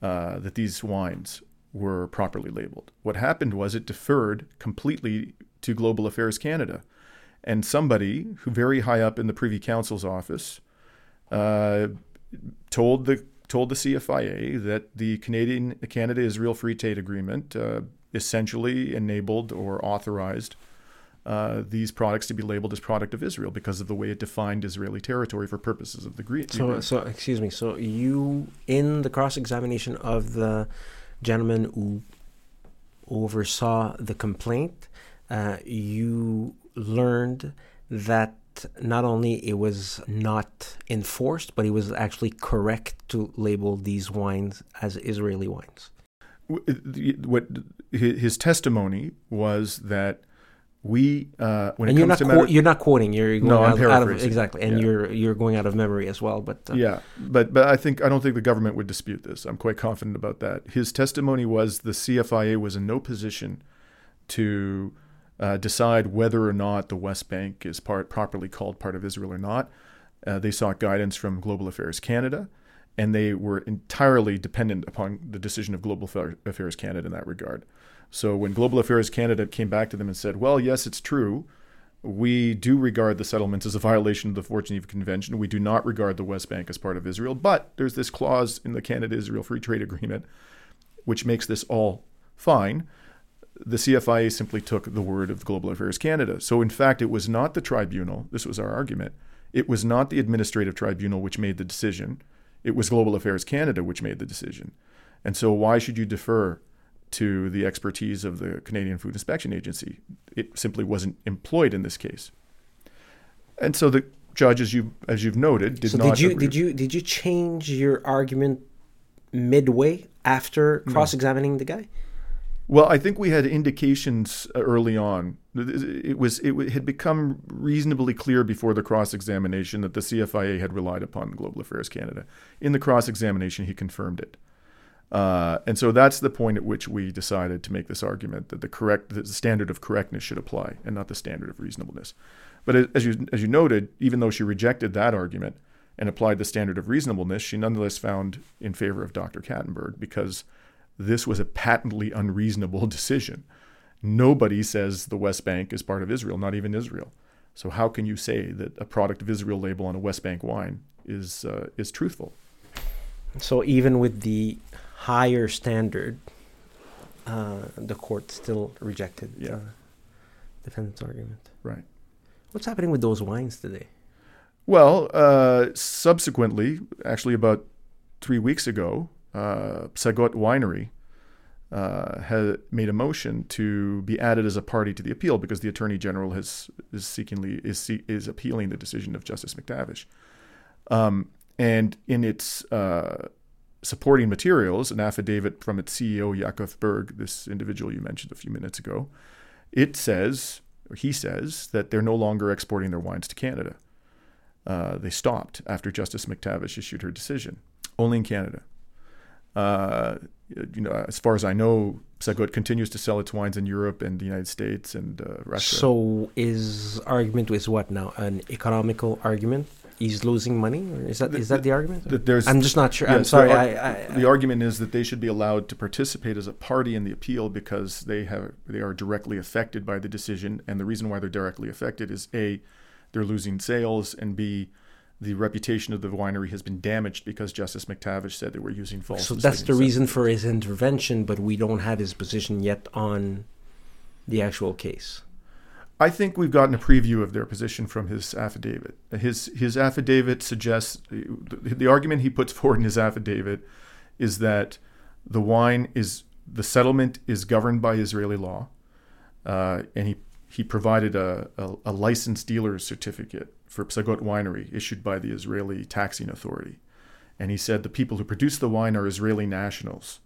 S2: uh, that these wines were properly labeled. What happened was it deferred completely to Global Affairs Canada, and somebody who very high up in the Privy Council's office uh, told the told the CFIA that the Canadian Canada Israel Free Trade Agreement uh, essentially enabled or authorized uh, these products to be labeled as product of Israel because of the way it defined Israeli territory for purposes of the Greek.
S1: So, so excuse me. So you, in the cross examination of the gentleman who oversaw the complaint, uh, you learned that not only it was not enforced, but it was actually correct to label these wines as Israeli wines.
S2: What his testimony was that we uh,
S1: when and it you're comes not to matter, you're not quoting you're going
S2: no,
S1: out,
S2: I'm paraphrasing.
S1: Out of, exactly and yeah. you're you're going out of memory as well but
S2: uh, yeah but but I think I don't think the government would dispute this I'm quite confident about that his testimony was the CFIA was in no position to uh, decide whether or not the West Bank is part properly called part of Israel or not. Uh, they sought guidance from Global Affairs Canada, and they were entirely dependent upon the decision of Global Affairs Canada in that regard. So when Global Affairs Canada came back to them and said, "Well, yes, it's true." We do regard the settlements as a violation of the Fourth Geneva Convention. We do not regard the West Bank as part of Israel. But there's this clause in the Canada Israel Free Trade Agreement which makes this all fine the CFIA simply took the word of Global Affairs Canada. So, in fact, it was not the tribunal, this was our argument, it was not the administrative tribunal which made the decision, it was Global Affairs Canada which made the decision. And so, why should you defer to the expertise of the Canadian Food Inspection Agency? It simply wasn't employed in this case. And so, the judge, as you as you've noted, did
S1: so
S2: not.
S1: Did you agree. did you did you change your argument midway after cross-examining no. the guy?
S2: Well, I think we had indications uh, early on. It was it had become reasonably clear before the cross examination that the CFIA had relied upon Global Affairs Canada. In the cross examination, he confirmed it, uh, and so that's the point at which we decided to make this argument that the correct the standard of correctness should apply and not the standard of reasonableness. But as you as you noted, even though she rejected that argument and applied the standard of reasonableness, she nonetheless found in favor of Dr. Kattenburg because this was a patently unreasonable decision. Nobody says the West Bank is part of Israel, not even Israel. So how can you say that a product of Israel label on a West Bank wine is uh, is truthful?
S1: So even with the higher standard, uh, the court still rejected
S2: yeah.
S1: defendant's argument.
S2: Right.
S1: What's happening with those wines today?
S2: Well, uh, subsequently, actually about three weeks ago, uh, Psagot Winery uh, had made a motion to be added as a party to the appeal because the attorney general has is seekingly is is appealing the decision of Justice Mactavish. Um, and in its uh, supporting materials, an affidavit from its CEO Yakov Berg, this individual you mentioned a few minutes ago, it says or he says that they're no longer exporting their wines to Canada. Uh, they stopped after Justice Mactavish issued her decision, only in Canada. Uh, you know, as far as I know, Psagot continues to sell its wines in Europe and the United States and uh, Russia.
S1: So, is argument is what now? An economical argument? He's losing money, or is that the, is that the argument? The, there's, I'm just not sure. Yes, I'm sorry.
S2: The,
S1: I,
S2: I, the argument is that they should be allowed to participate as a party in the appeal because they have they are directly affected by the decision, and the reason why they're directly affected is a they're losing sales, and b the reputation of the winery has been damaged because Justice Mactavish said they were using false.
S1: So that's the reason for his intervention, but we don't have his position yet on the actual case.
S2: I think we've gotten a preview of their position from his affidavit. His his affidavit suggests the, the argument he puts forward in his affidavit is that the wine is the settlement is governed by Israeli law, uh, and he he provided a, a, a licensed dealer's certificate for Psagot Winery issued by the Israeli taxing authority. And he said the people who produce the wine are Israeli nationals.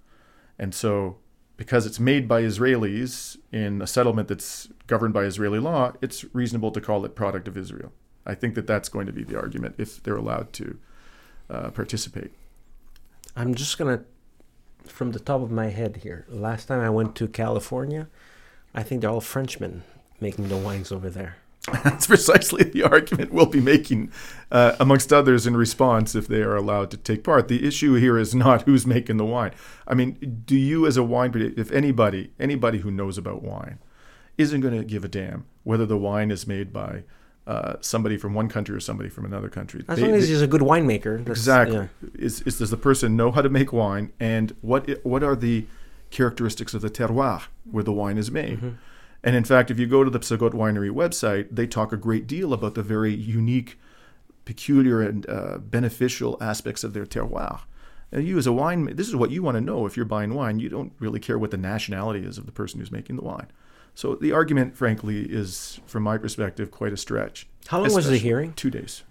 S2: And so, because it's made by Israelis in a settlement that's governed by Israeli law, it's reasonable to call it product of Israel. I think that that's going to be the argument if they're allowed to uh, participate.
S1: I'm just gonna, from the top of my head here. Last time I went to California, I think they're all Frenchmen making the wines over there.
S2: That's precisely the argument we'll be making, uh, amongst others, in response if they are allowed to take part. The issue here is not who's making the wine. I mean, do you, as a wine, producer if anybody, anybody who knows about wine, isn't going to give a damn whether the wine is made by uh, somebody from one country or somebody from another country.
S1: As they, long as they, he's a good winemaker.
S2: Exactly. Yeah. Is, is does the person know how to make wine, and what what are the characteristics of the terroir where the wine is made? Mm-hmm. And in fact, if you go to the Psagot Winery website, they talk a great deal about the very unique, peculiar, and uh, beneficial aspects of their terroir. And you, as a wine, this is what you want to know if you're buying wine. You don't really care what the nationality is of the person who's making the wine. So the argument, frankly, is, from my perspective, quite a stretch.
S1: How long was the hearing?
S2: Two days.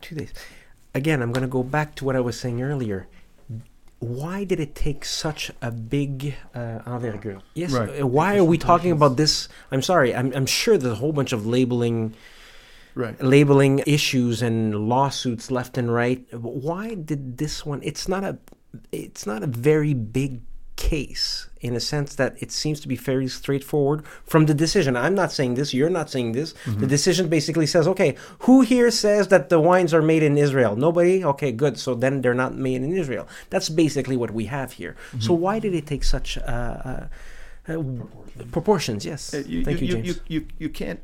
S1: Two days. Again, I'm going to go back to what I was saying earlier. Why did it take such a big uh, envergure? Yes. Right. Uh, why are we talking about this? I'm sorry. I'm, I'm sure there's a whole bunch of labeling,
S2: right.
S1: labeling issues and lawsuits left and right. Why did this one? It's not a. It's not a very big case in a sense that it seems to be fairly straightforward from the decision. I'm not saying this, you're not saying this. Mm-hmm. The decision basically says, okay, who here says that the wines are made in Israel? Nobody? Okay, good. So then they're not made in Israel. That's basically what we have here. Mm-hmm. So why did it take such uh, uh, uh, proportions? Yes. Uh, you, Thank you, you, James.
S2: You, you, you can't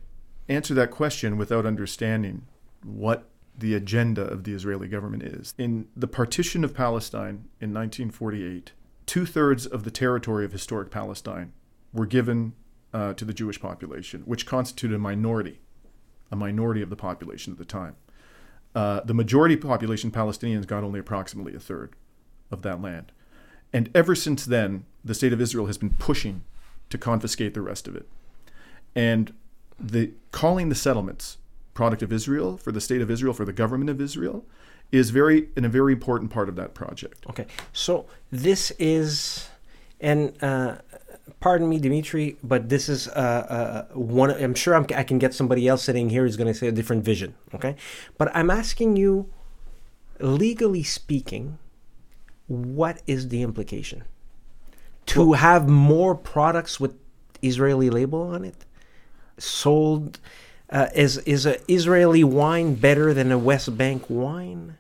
S2: answer that question without understanding what the agenda of the Israeli government is. In the partition of Palestine in 1948, two thirds of the territory of historic Palestine were given uh, to the Jewish population, which constituted a minority, a minority of the population at the time. Uh, the majority population, Palestinians, got only approximately a third of that land. And ever since then, the state of Israel has been pushing to confiscate the rest of it. And the calling the settlements product of Israel for the state of Israel, for the government of Israel, is very in a very important part of that project.
S1: Okay, so this is, and uh, pardon me, Dimitri, but this is uh, uh, one. I'm sure I'm, i can get somebody else sitting here who's going to say a different vision. Okay, but I'm asking you, legally speaking, what is the implication? To well, have more products with Israeli label on it sold uh, is is a Israeli wine better than a West Bank wine?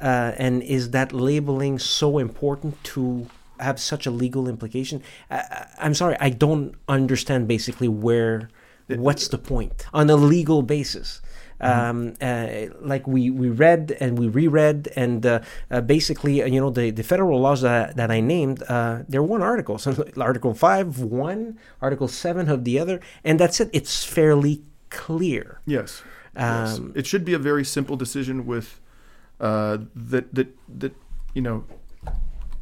S1: Uh, and is that labeling so important to have such a legal implication? Uh, uh I'm sorry, I don't understand basically where. What's the point on a legal basis? Mm-hmm. Um, uh, like we, we read and we reread, and uh, uh, basically, uh, you know, the, the federal laws that, that I named, uh, they're one article. So Article 5, one, Article 7 of the other, and that's it. It's fairly clear.
S2: Yes. Um, yes. It should be a very simple decision with uh, that that that you know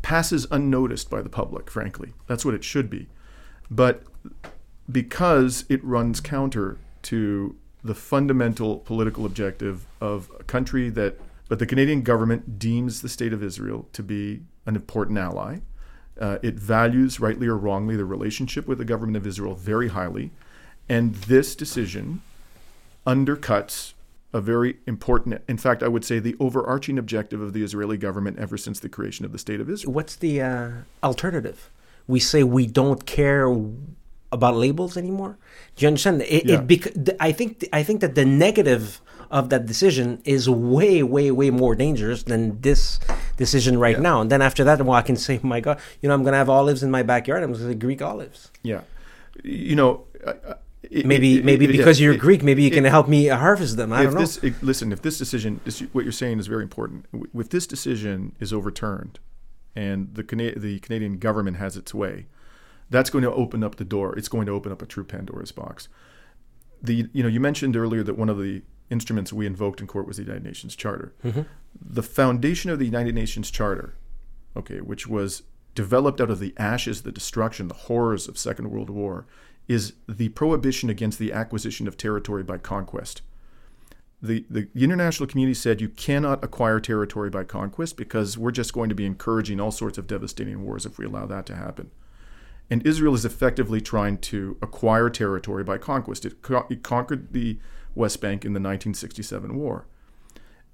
S2: passes unnoticed by the public. Frankly, that's what it should be. But because it runs counter to the fundamental political objective of a country that, but the Canadian government deems the state of Israel to be an important ally. Uh, it values, rightly or wrongly, the relationship with the government of Israel very highly. And this decision undercuts a very important, in fact, I would say the overarching objective of the Israeli government ever since the creation of the State of Israel.
S1: What's the uh, alternative? We say we don't care about labels anymore. Do you understand? It, yeah. it bec- I think I think that the negative of that decision is way, way, way more dangerous than this decision right yeah. now. And then after that, well, I can say, my God, you know, I'm going to have olives in my backyard. I'm going to say Greek olives.
S2: Yeah, you know,
S1: it, maybe it, maybe because you're Greek, maybe you can help me harvest them. I don't know.
S2: This, listen, if this decision, this, what you're saying is very important. If this decision is overturned, and the the Canadian government has its way, that's going to open up the door. It's going to open up a true Pandora's box. The you know you mentioned earlier that one of the instruments we invoked in court was the United Nations Charter. Mm-hmm. The foundation of the United Nations Charter, okay, which was developed out of the ashes, the destruction, the horrors of Second World War, is the prohibition against the acquisition of territory by conquest. The, the, the international community said you cannot acquire territory by conquest because we're just going to be encouraging all sorts of devastating wars if we allow that to happen. And Israel is effectively trying to acquire territory by conquest. It, co- it conquered the West Bank in the 1967 war.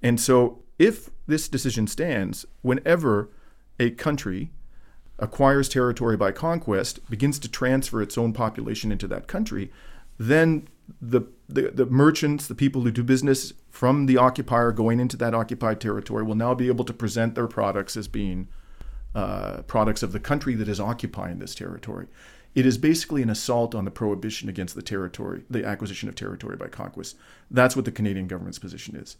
S2: And so if this decision stands, whenever a country acquires territory by conquest, begins to transfer its own population into that country, then the, the, the merchants, the people who do business from the occupier going into that occupied territory will now be able to present their products as being uh, products of the country that is occupying this territory. It is basically an assault on the prohibition against the territory, the acquisition of territory by conquest. That's what the Canadian government's position is.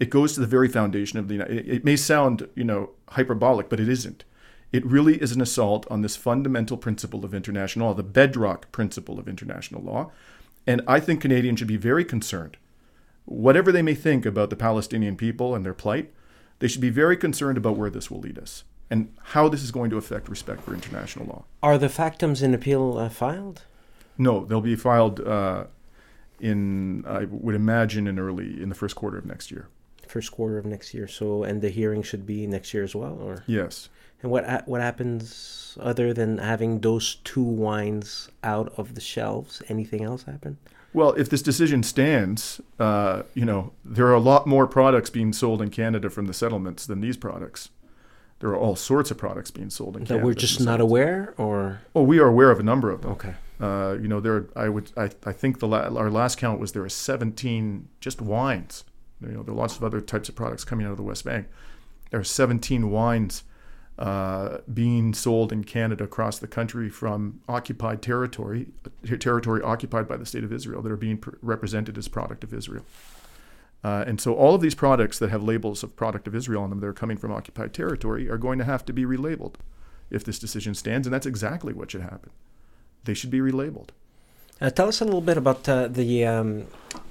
S2: It goes to the very foundation of the. It, it may sound, you know, hyperbolic, but it isn't. It really is an assault on this fundamental principle of international law, the bedrock principle of international law. And I think Canadians should be very concerned. Whatever they may think about the Palestinian people and their plight, they should be very concerned about where this will lead us and how this is going to affect respect for international law.
S1: Are the factums in appeal uh, filed?
S2: No, they'll be filed uh, in, I would imagine, in early, in the first quarter of next year.
S1: First quarter of next year. So, and the hearing should be next year as well, or
S2: Yes.
S1: And what what happens other than having those two wines out of the shelves? Anything else happen?
S2: Well, if this decision stands, uh, you know, there are a lot more products being sold in Canada from the settlements than these products. There are all sorts of products being sold in
S1: That
S2: Canada.
S1: we're just not aware, or
S2: Oh, we are aware of a number of them.
S1: okay.
S2: Uh, you know, there. I would. I, I think the la- our last count was there are 17 just wines. You know, there are lots of other types of products coming out of the West Bank. There are 17 wines uh, being sold in Canada across the country from occupied territory, territory occupied by the state of Israel, that are being pr- represented as product of Israel. Uh, and so all of these products that have labels of product of Israel on them that are coming from occupied territory are going to have to be relabeled if this decision stands, and that's exactly what should happen. They should be relabeled.
S1: Uh, tell us a little bit about uh, the um,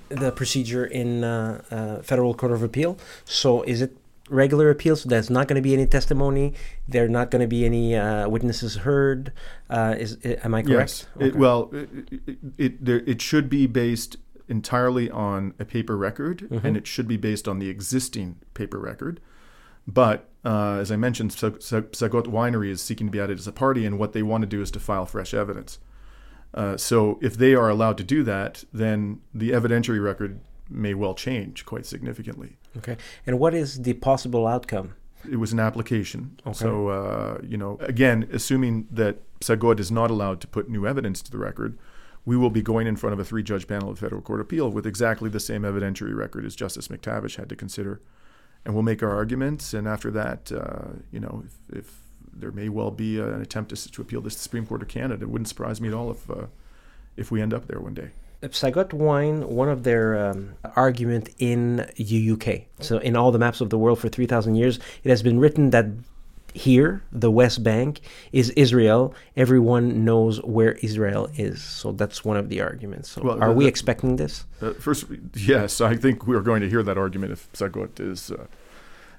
S1: the procedure in uh, uh, federal court of appeal. So, is it regular appeal? So there's not going to be any testimony. There are not going to be any uh, witnesses heard. Uh, is am I correct?
S2: Yes. It, well, it, it, it, there, it should be based entirely on a paper record, and it should be based on the existing paper record. But uh, as I mentioned, Sa- Sa- Psagot Winery is seeking to be added as a party, and what they want to do is to file fresh evidence. Uh, so if they are allowed to do that, then the evidentiary record may well change quite significantly.
S1: Okay. And what is the possible outcome?
S2: It was an application.
S1: Okay.
S2: So, uh, you know, again, assuming that Psagot is not allowed to put new evidence to the record, we will be going in front of a three judge panel of Federal Court of Appeal with exactly the same evidentiary record as Justice Mactavish had to consider. And we'll make our arguments. And after that, uh, you know, if, if there may well be an attempt to, to appeal this to the Supreme Court of Canada, it wouldn't surprise me at all if, uh, if we end up there one day.
S1: Psagot Wine, one of their um, argument in UUK. So in all the maps of the world for 3,000 years, it has been written that here, the West Bank, is Israel. Everyone knows where Israel is. So that's one of the arguments. So
S2: Well,
S1: are we expecting this?
S2: Uh, first, yes, I think we are going to hear that argument if Psagot is uh,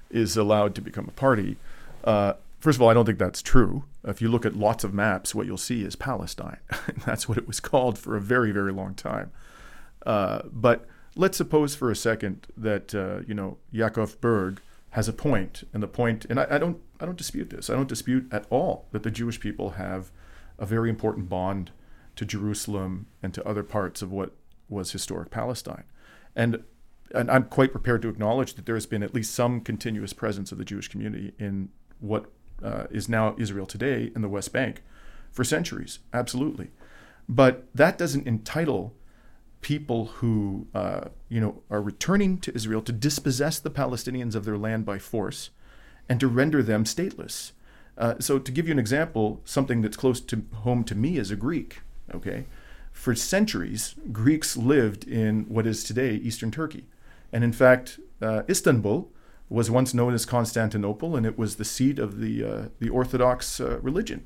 S2: is allowed to become a party. Uh, first of all, I don't think that's true. If you look at lots of maps, what you'll see is Palestine. that's what it was called for a very, very long time. Uh, but let's suppose for a second that uh, you know Yaakov Berg has a point, and the point, and I, I don't, I don't dispute this. I don't dispute at all that the Jewish people have a very important bond to Jerusalem and to other parts of what was historic Palestine, and and I'm quite prepared to acknowledge that there has been at least some continuous presence of the Jewish community in what uh, is now Israel today in the West Bank for centuries, absolutely. But that doesn't entitle people who uh, you know are returning to Israel to dispossess the Palestinians of their land by force and to render them stateless. Uh, so, to give you an example, something that's close to home to me as a Greek, okay, for centuries Greeks lived in what is today Eastern Turkey, and in fact, uh, Istanbul was once known as Constantinople, and it was the seat of the uh, the Orthodox uh, religion.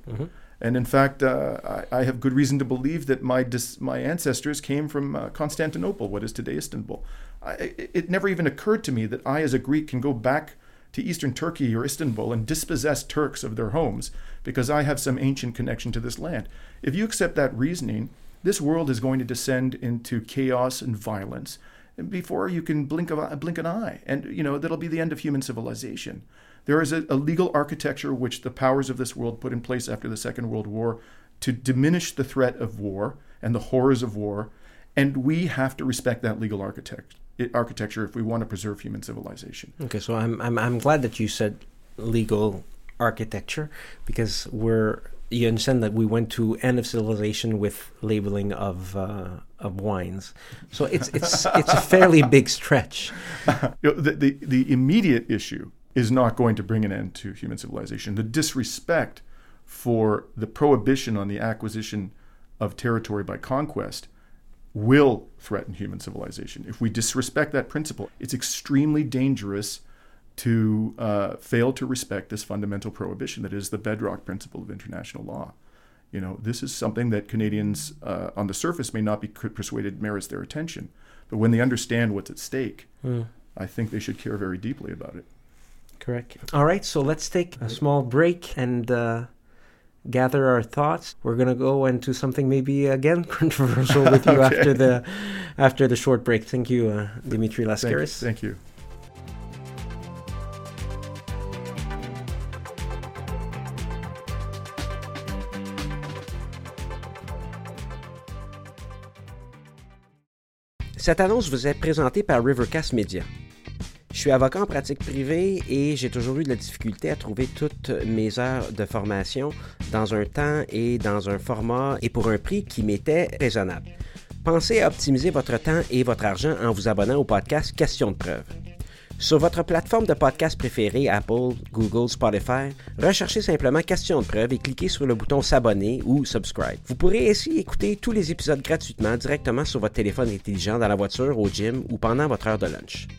S2: And in fact, uh, I, I have good reason to believe that my dis- my ancestors came from uh, Constantinople, what is today Istanbul. I, it never even occurred to me that I, as a Greek, can go back to Eastern Turkey or Istanbul and dispossess Turks of their homes because I have some ancient connection to this land. If you accept that reasoning, this world is going to descend into chaos and violence before you can blink, of, blink an eye. And, you know, that'll be the end of human civilization. There is a, a legal architecture which the powers of this world put in place after the Second World War to diminish the threat of war and the horrors of war. And we have to respect that legal architect, architecture if we want to preserve human civilization.
S1: Okay, so I'm, I'm, I'm glad that you said legal architecture because we're you understand that we went to end of civilization with labeling of uh, of wines, so it's it's it's a fairly big stretch.
S2: You know, the, the the immediate issue is not going to bring an end to human civilization. The disrespect for the prohibition on the acquisition of territory by conquest will threaten human civilization. If we disrespect that principle, it's extremely dangerous to uh, fail to respect this fundamental prohibition that is the bedrock principle of international law. You know, this is something that Canadians uh, on the surface may not be persuaded merits their attention, but when they understand what's at stake, mm. I think they should care very deeply about it.
S1: Correct. All right, so let's take a small break and uh, gather our thoughts. We're gonna go into something maybe again controversial with you okay. after the after the short break. Thank you, uh, Dimitri Lascaris.
S2: Thank, thank you.
S1: Cette annonce vous est présentée par Rivercast Media. Je suis avocat en pratique privée et j'ai toujours eu de la difficulté à trouver toutes mes heures de formation dans un temps et dans un format et pour un prix qui m'était raisonnable. Pensez à optimiser votre temps et votre argent en vous abonnant au podcast Question de preuve. Sur votre plateforme de podcast préférée, Apple, Google, Spotify, recherchez simplement Question de preuve et cliquez sur le bouton S'abonner ou Subscribe. Vous pourrez ainsi écouter tous les épisodes gratuitement directement sur votre téléphone intelligent dans la voiture, au gym ou pendant votre heure de lunch.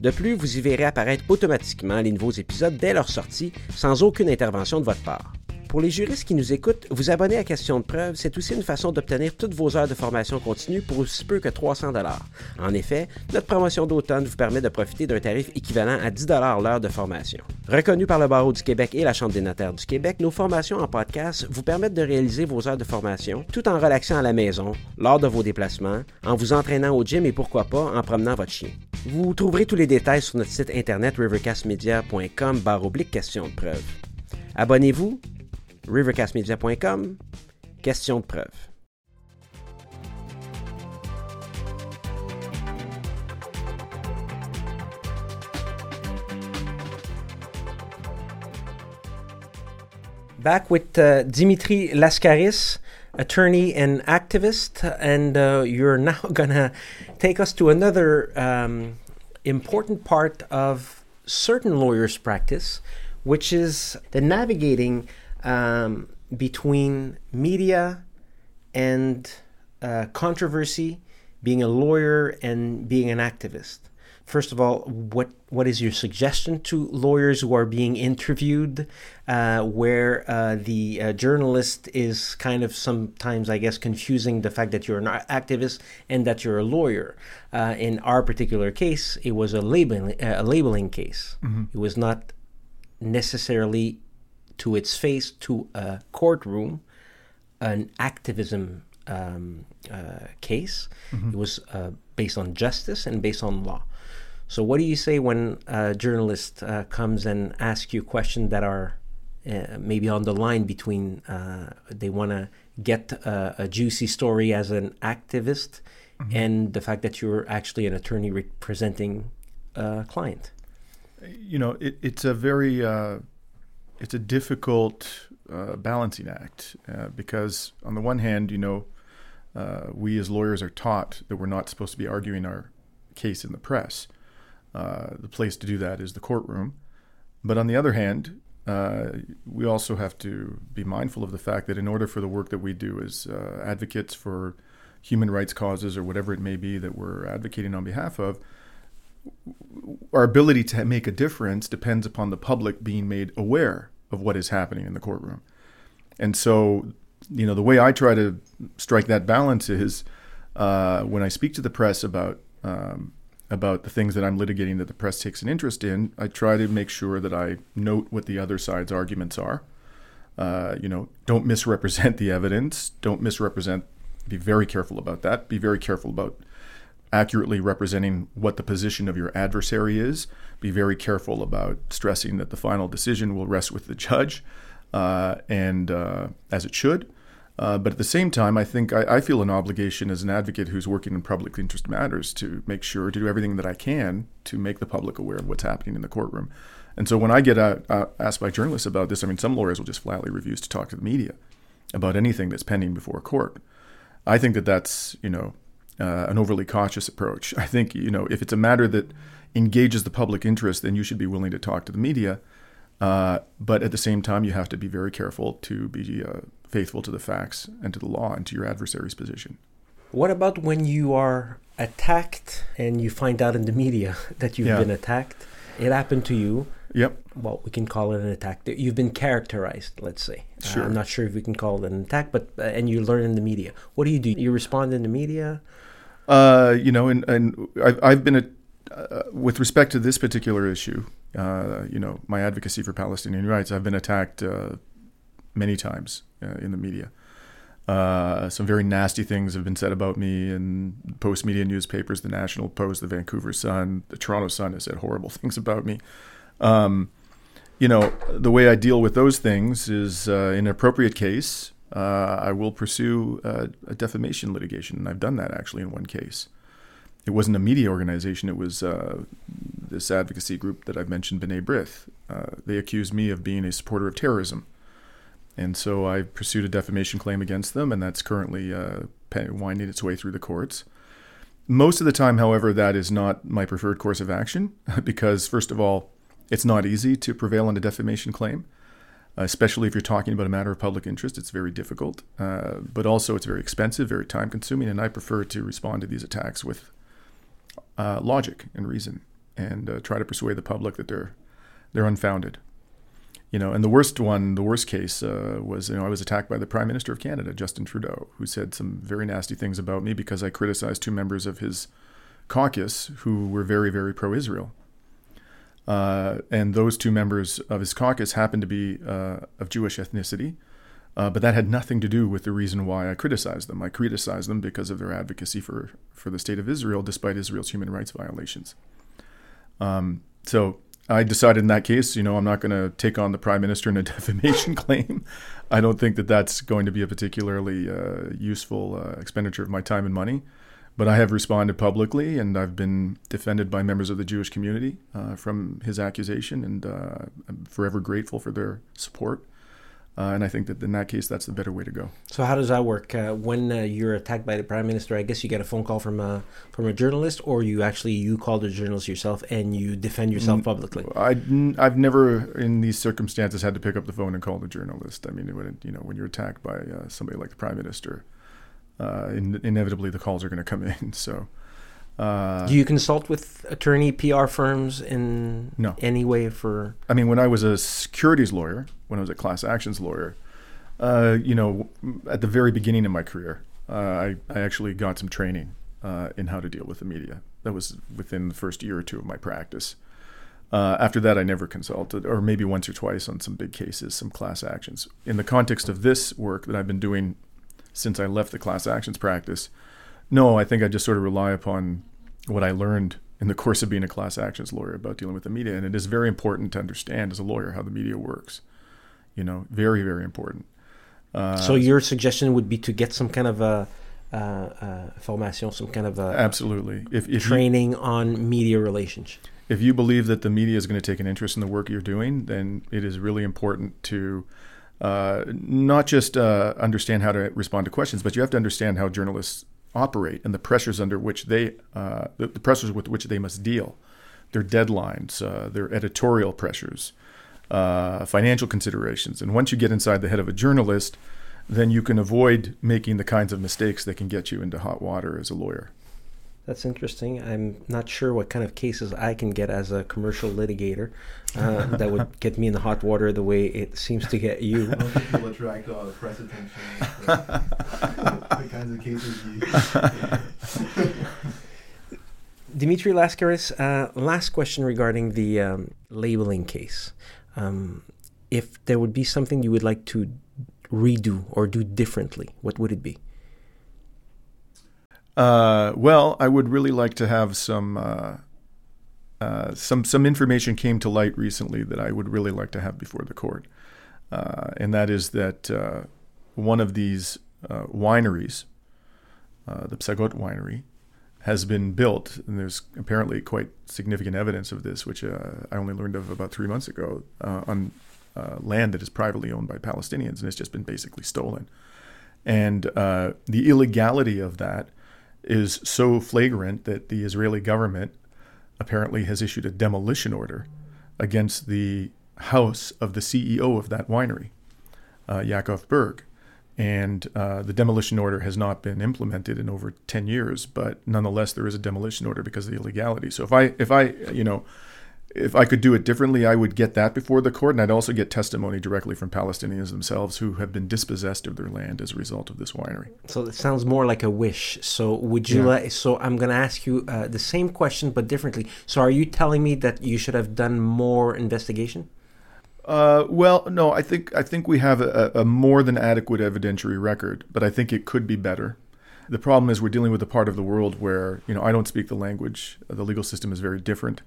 S1: De plus, vous y verrez apparaître automatiquement les nouveaux épisodes dès leur sortie sans aucune intervention de votre part. Pour les juristes qui nous écoutent, vous abonner à Question de preuve, c'est aussi une façon d'obtenir toutes vos heures de formation continue pour aussi peu que 300 En effet, notre promotion d'automne vous permet de profiter d'un tarif équivalent à 10 l'heure de formation. Reconnu par le Barreau du Québec et la Chambre des notaires du Québec, nos formations en podcast vous permettent de réaliser vos heures de formation tout en relaxant à la maison, lors de vos déplacements, en vous entraînant au gym et pourquoi pas en promenant votre chien. Vous trouverez tous les détails sur notre site internet rivercastmedia.com question de preuve. Abonnez-vous rivercastmedia.com, question de preuve. Back with uh, Dimitri Lascaris, attorney and activist, and uh, you're now gonna take us to another um, important part of certain lawyers' practice, which is the navigating um, between media and uh, controversy, being a lawyer and being an activist. First of all, what what is your suggestion to lawyers who are being interviewed, uh, where uh, the uh, journalist is kind of sometimes, I guess, confusing the fact that you're an activist and that you're a lawyer. Uh, in our particular case, it was a labeling a labeling case. Mm-hmm. It was not necessarily to its face to a courtroom an activism um, uh, case. Mm-hmm. It was uh, based on justice and based on law. So, what do you say when a journalist uh, comes and asks you questions that are uh, maybe on the line between uh, they want to get a, a, juicy story as an activist mm-hmm. and the fact that you're actually an attorney representing a client?
S2: You know, it, it's a very uh, it's a difficult uh, balancing act uh, because on the one hand, you know, uh, we as lawyers are taught that we're not supposed to be arguing our case in the press. Uh, the place to do that is the courtroom. But on the other hand, uh, we also have to be mindful of the fact that in order for the work that we do as uh, advocates for human rights causes or whatever it may be that we're advocating on behalf of, our ability to make a difference depends upon the public being made aware of what is happening in the courtroom. And so, you know, the way I try to strike that balance is uh, when I speak to the press about um, about the things that I'm litigating that the press takes an interest in, I try to make sure that I note what the other side's arguments are. Uh, you know, don't misrepresent the evidence. Don't misrepresent. Be very careful about that. Be very careful about accurately representing what the position of your adversary is. Be very careful about stressing that the final decision will rest with the judge, uh, and uh, as it should. Uh, but at the same time, I think I, I, feel an obligation as an advocate who's working in public interest matters to make sure to do everything that I can to make the public aware of what's happening in the courtroom. And so when I get uh, uh, asked by journalists about this, I mean, some lawyers will just flatly refuse to talk to the media about anything that's pending before a court. I think that that's you know uh, an overly cautious approach. I think you know if it's a matter that engages the public interest, then you should be willing to talk to the media. Uh, but at the same time, you have to be very careful to be uh, faithful to the facts and to the law and to your adversary's position.
S1: What about when you are attacked and you find out in the media that you've yeah. been attacked? It happened to you.
S2: Yep.
S1: Well, we can call it an attack. You've been characterized, let's say.
S2: Sure.
S1: Uh, I'm not sure if we can call it an attack, but uh, and you learn in the media. What do you do? You respond in the media.
S2: Uh, you know, and and I've, I've been a, uh, with respect to this particular issue. Uh, you know, my advocacy for Palestinian rights. I've been attacked uh, many times in the media. some very nasty things have been said about me in post media newspapers, the National Post, the Vancouver Sun, the Toronto Sun has said horrible things about me. Um, you know, the way I deal with those things is uh, in an appropriate case, uh, I will pursue uh, a defamation litigation. And I've done that actually in one case. It wasn't a media organization, it was uh, this advocacy group that I've mentioned, B'nai B'rith. Uh, they accused me of being a supporter of terrorism. And so I pursued a defamation claim against them, and that's currently uh, winding its way through the courts. Most of the time, however, that is not my preferred course of action because, first of all, it's not easy to prevail on a defamation claim, especially if you're talking about a matter of public interest. It's very difficult, uh, but also it's very expensive, very time consuming, and I prefer to respond to these attacks with uh, logic and reason and uh, try to persuade the public that they're they're unfounded. You know, and the worst one, the worst case uh, was, you know, I was attacked by the Prime Minister of Canada, Justin Trudeau, who said some very nasty things about me because I criticized two members of his caucus who were very, very pro-Israel. Uh, and those two members of his caucus happened to be uh, of Jewish ethnicity. Uh, but that had nothing to do with the reason why I criticized them. I criticized them because of their advocacy for, for the state of Israel, despite Israel's human rights violations. Um, so I decided in that case, you know, I'm not going to take on the prime minister in a defamation claim. I don't think that that's going to be a particularly uh, useful uh, expenditure of my time and money. But I have responded publicly, and I've been defended by members of the Jewish community uh, from his accusation, and uh, I'm forever grateful for their support. Uh, and I think that in that case, that's the better way to go.
S1: So how does that work? Uh, when uh, you're attacked by the prime minister, I guess you get a phone call from a from a journalist, or you actually you call the journalist yourself and you defend yourself mm, publicly.
S2: I, I've never in these circumstances had to pick up the phone and call the journalist. I mean, when, you know, when you're attacked by uh, somebody like the prime minister, uh, in, inevitably the calls are going to come in. So,
S1: uh, do you consult with attorney PR firms in
S2: no.
S1: any way for?
S2: I mean, when I was a securities lawyer, when I was a class actions lawyer, uh, you know, at the very beginning of my career, uh, I, I actually got some training uh, in how to deal with the media. That was within the first year or two of my practice. Uh, after that, I never consulted, or maybe once or twice on some big cases, some class actions. In the context of this work that I've been doing since I left the class actions practice. No, I think I just sort of rely upon what I learned in the course of being a class actions lawyer about dealing with the media. And it is very important to understand as a lawyer how the media works. You know, very, very important.
S1: Uh, so your suggestion would be to get some kind of a uh, uh, formation, some kind of a
S2: absolutely
S1: if, if training you, on media relations.
S2: If you believe that the media is going to take an interest in the work you're doing, then it is really important to uh, not just uh, understand how to respond to questions, but you have to understand how journalists operate and the pressures under which they, uh, the, the, pressures with which they must deal, their deadlines, uh, their editorial pressures, uh, financial considerations. And once you get inside the head of a journalist, then you can avoid making the kinds of mistakes that can get you into hot water as a lawyer.
S1: That's interesting. I'm not sure what kind of cases I can get as a commercial litigator uh, that would get me in the hot water the way it seems to get you.
S3: I don't think you'll attract all the press attention. the kinds of cases you.
S1: Dimitri Lascaris, uh, last question regarding the um, labeling case. Um, if there would be something you would like to redo or do differently, what would it be?
S2: Uh, well, I would really like to have some uh, uh, some some information came to light recently that I would really like to have before the court, uh, and that is that uh, one of these uh, wineries, the Psagot winery, has been built, and there's apparently quite significant evidence of this, which I only learned of about three months ago, on land that is privately owned by Palestinians, and it's just been basically stolen. And the illegality of that is so flagrant that the Israeli government apparently has issued a demolition order against the house of the CEO of that winery, uh, Yaakov Berg. And uh, the demolition order has not been implemented in over 10 years but nonetheless there is a demolition order because of the illegality. So if i if i you know if i could do it differently i would get that before the court and i'd also get testimony directly from palestinians themselves who have been dispossessed of their land as a result of this winery
S1: So it sounds more like a wish. So would you
S2: Yeah.
S1: like? So I'm going to ask you uh, the same question but differently. So are you telling me that you should have done more investigation?
S2: Uh, well, no, I think I think we have a, a more than adequate evidentiary record, but I think it could be better. The problem is we're dealing with a part of the world where you know I don't speak the language. The legal system is very different.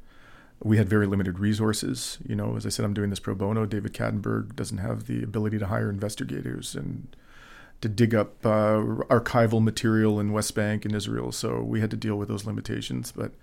S2: We had very limited resources. You know, as I said, I'm doing this pro bono. David Kattenburg doesn't have the ability to hire investigators and to dig up uh, archival material in West Bank and Israel. So we had to deal with those limitations. But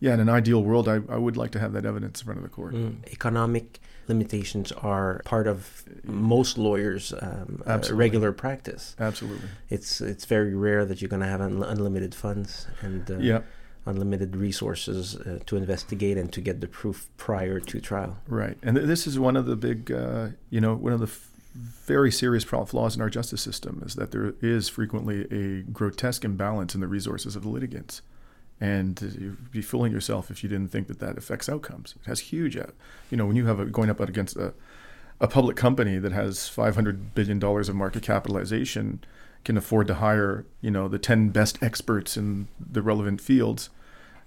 S2: yeah, in an ideal world, I, I would like to have that evidence in front of the court.
S1: Mm. Economic limitations are part of most lawyers' um, uh, regular practice.
S2: Absolutely.
S1: It's it's very rare that you're going to have un- unlimited funds and uh,
S2: Yeah.
S1: Unlimited resources uh, to investigate and to get the proof prior to trial.
S2: Right, and th- this is one of the big, uh, you know, one of the f- very serious flaws in our justice system is that there is frequently a grotesque imbalance in the resources of the litigants, and you'd be fooling yourself if you didn't think that that affects outcomes. It has huge, uh, you know, when you have a, going up against a, a public company that has five hundred billion dollars of market capitalization, can afford to hire, you know, the ten best experts in the relevant fields.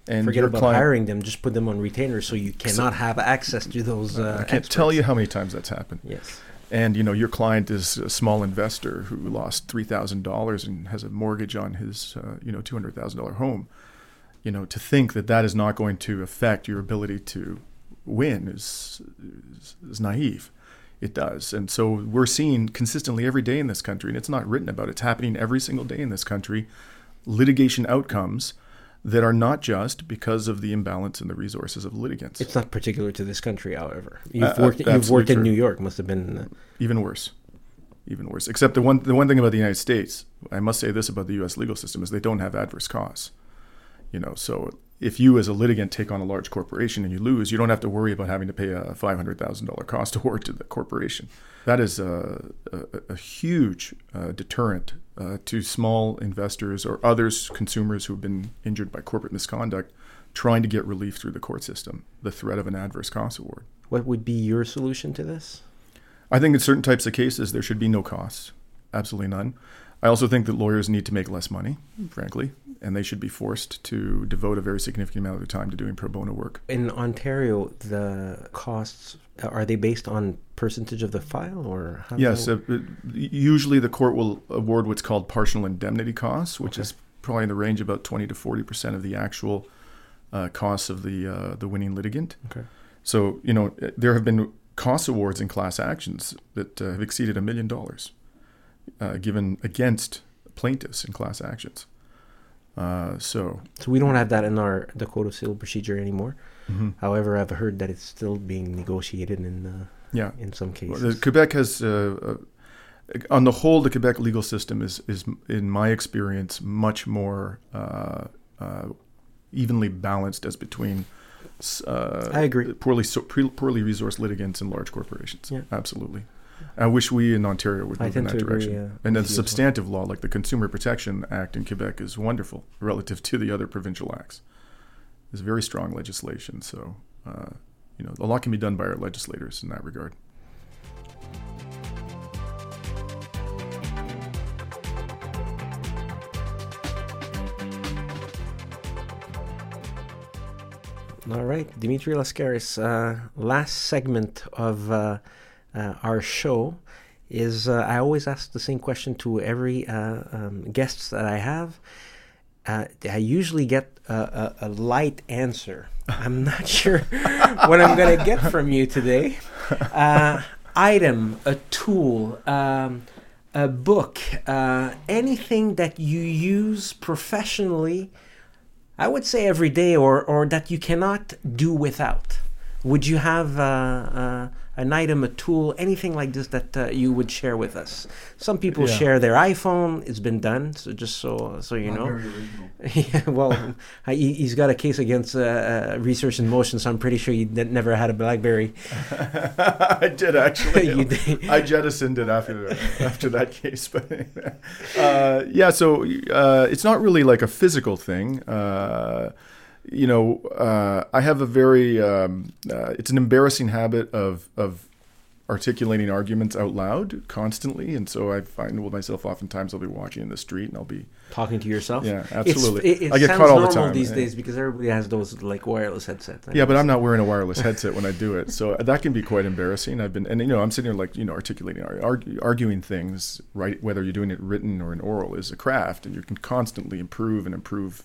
S2: And
S1: Forget about
S2: client-
S1: hiring them; just put them on retainers, so you cannot have access to those. Uh,
S2: I can't tell you how many times that's happened.
S1: Yes.
S2: and you know your client is a small investor who lost three thousand dollars and has a mortgage on his uh, you know two hundred thousand dollar home. You know to think that that is not going to affect your ability to win is, is is naive. It does, and so we're seeing consistently every day in this country, and it's not written about. It's happening every single day in this country. Litigation outcomes that are not just because of the imbalance in the resources of litigants.
S1: It's not particular to this country, however. You've
S2: Uh, uh,
S1: worked. You've worked in
S2: true.
S1: New York. Must have been. Uh,
S2: even worse even worse except the one the one thing about the united states i must say this about the us legal system is they don't have adverse costs you know so if you as a litigant take on a large corporation and you lose you don't have to worry about having to pay a $500000 cost award to the corporation that is a, a, a huge uh, deterrent uh, to small investors or others consumers who have been injured by corporate misconduct trying to get relief through the court system the threat of an adverse cost award
S1: what would be your solution to this?
S2: I think in certain types of cases there should be no costs, absolutely none. I also think that lawyers need to make less money, frankly, and they should be forced to devote a very significant amount of their time to doing pro bono work.
S1: In Ontario, the costs are they based on percentage of the file, or
S2: Yes, uh, uh, usually the court will award what's called partial indemnity costs, which
S1: Okay.
S2: is probably in the range of about 20 to 40 percent of the actual uh, costs of the uh, the winning litigant.
S1: Okay.
S2: So you know uh, there have been cost awards in class actions that uh, have exceeded a million dollars given against plaintiffs in class actions. Uh, so
S1: So we don't have that in our the code of civil procedure anymore.
S2: mhm.
S1: However, I've heard that it's still being negotiated in uh,
S2: yeah,
S1: in some
S2: Well,
S1: cases.
S2: the Quebec has, uh, uh, on the whole, the Quebec legal system is, is in my experience, much more uh, uh, evenly balanced as between. Uh,
S1: I agree.
S2: Poorly, so, poorly resourced litigants and large corporations.
S1: Yeah.
S2: absolutely. I wish we in Ontario would move in that
S1: to agree.
S2: direction.
S1: Uh,
S2: and then
S1: well.
S2: substantive law, like the Consumer Protection Act in Quebec, is wonderful relative to the other provincial acts. It's very strong legislation, so uh, you know a lot can be done by our legislators in that regard.
S1: All right, Dimitri Lascaris. Uh, last segment of uh, uh, our show is uh, I always ask the same question to every uh, um, guests that I have. Uh, I usually get a, a, a light answer. I'm not sure what I'm going to get from you today. Uh, item, a tool, um, a book, uh, anything that you use professionally, I would say every day, or, or that you cannot do without. Would you have an item, a tool, anything like this that uh, you would share with us? Some people
S2: Yeah.
S1: share their iPhone. It's been done, so just so so you
S3: Not
S1: know.
S3: very original.
S1: yeah, well, I, he- he's got a case against uh, uh, Research in Motion, so I'm pretty sure he never had a BlackBerry.
S2: I did actually.
S1: You did.
S2: I jettisoned it after after that case, but uh, yeah. So uh, it's not really like a physical thing. You know, uh, I have a very um, uh, it's an embarrassing habit of of articulating arguments out loud constantly, and so I find with myself oftentimes I'll be walking in the street and I'll be
S1: Talking to yourself.
S2: yeah
S1: It's-
S2: absolutely
S1: it, it
S2: I get caught all the
S1: normal
S2: time
S1: these
S2: yeah.
S1: days because everybody has those like wireless headsets.
S2: Yeah, but I'm not wearing a wireless headset when I do it, so that can be quite embarrassing. I've been, and you know, I'm sitting here like you know, articulating, argu- arguing things, right? Whether you're doing it written or in oral is a craft, and you can constantly improve and improve,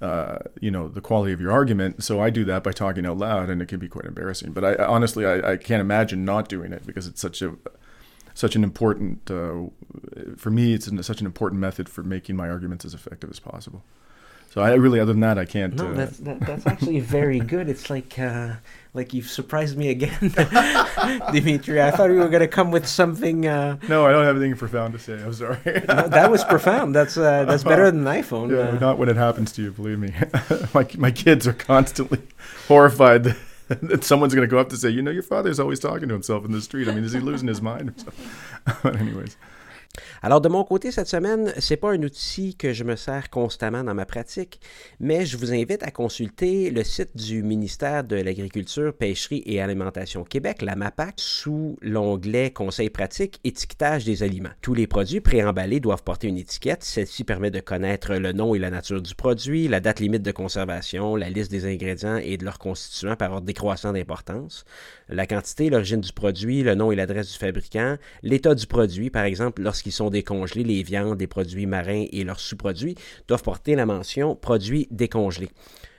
S2: uh, you know, the quality of your argument. So I do that by talking out loud, and it can be quite embarrassing. But I, I honestly, I, I can't imagine not doing it because it's such a such an important uh, for me. It's an, such an important method for making my arguments as effective as possible. So I really, other than that, I can't.
S1: No,
S2: uh,
S1: that's that, that's actually very good. It's like uh, like you've surprised me again, Dimitri. I thought you were gonna come with something. Uh,
S2: No, I don't have anything profound to say. I'm sorry.
S1: no, that was profound. That's uh, that's better than an iPhone.
S2: yeah,
S1: uh,
S2: not when it happens to you. Believe me, my my kids are constantly horrified that, that someone's going to go up to say, you know, your father's always talking to himself in the street. I mean, is he losing his mind or something? but anyways,
S1: Alors de mon côté cette semaine, c'est pas un outil que je me sers constamment dans ma pratique, mais je vous invite à consulter le site du ministère de l'Agriculture, Pêcherie et Alimentation Québec, la MAPAC, sous l'onglet Conseils pratiques, étiquetage des aliments. Tous les produits préemballés doivent porter une étiquette. Celle-ci permet de connaître le nom et la nature du produit, la date limite de conservation, la liste des ingrédients et de leurs constituants par ordre décroissant d'importance, la quantité, l'origine du produit, le nom et l'adresse du fabricant, l'état du produit, par exemple, lorsqu'ils sont décongelés, les viandes, les produits marins et leurs sous-produits doivent porter la mention produit décongelé.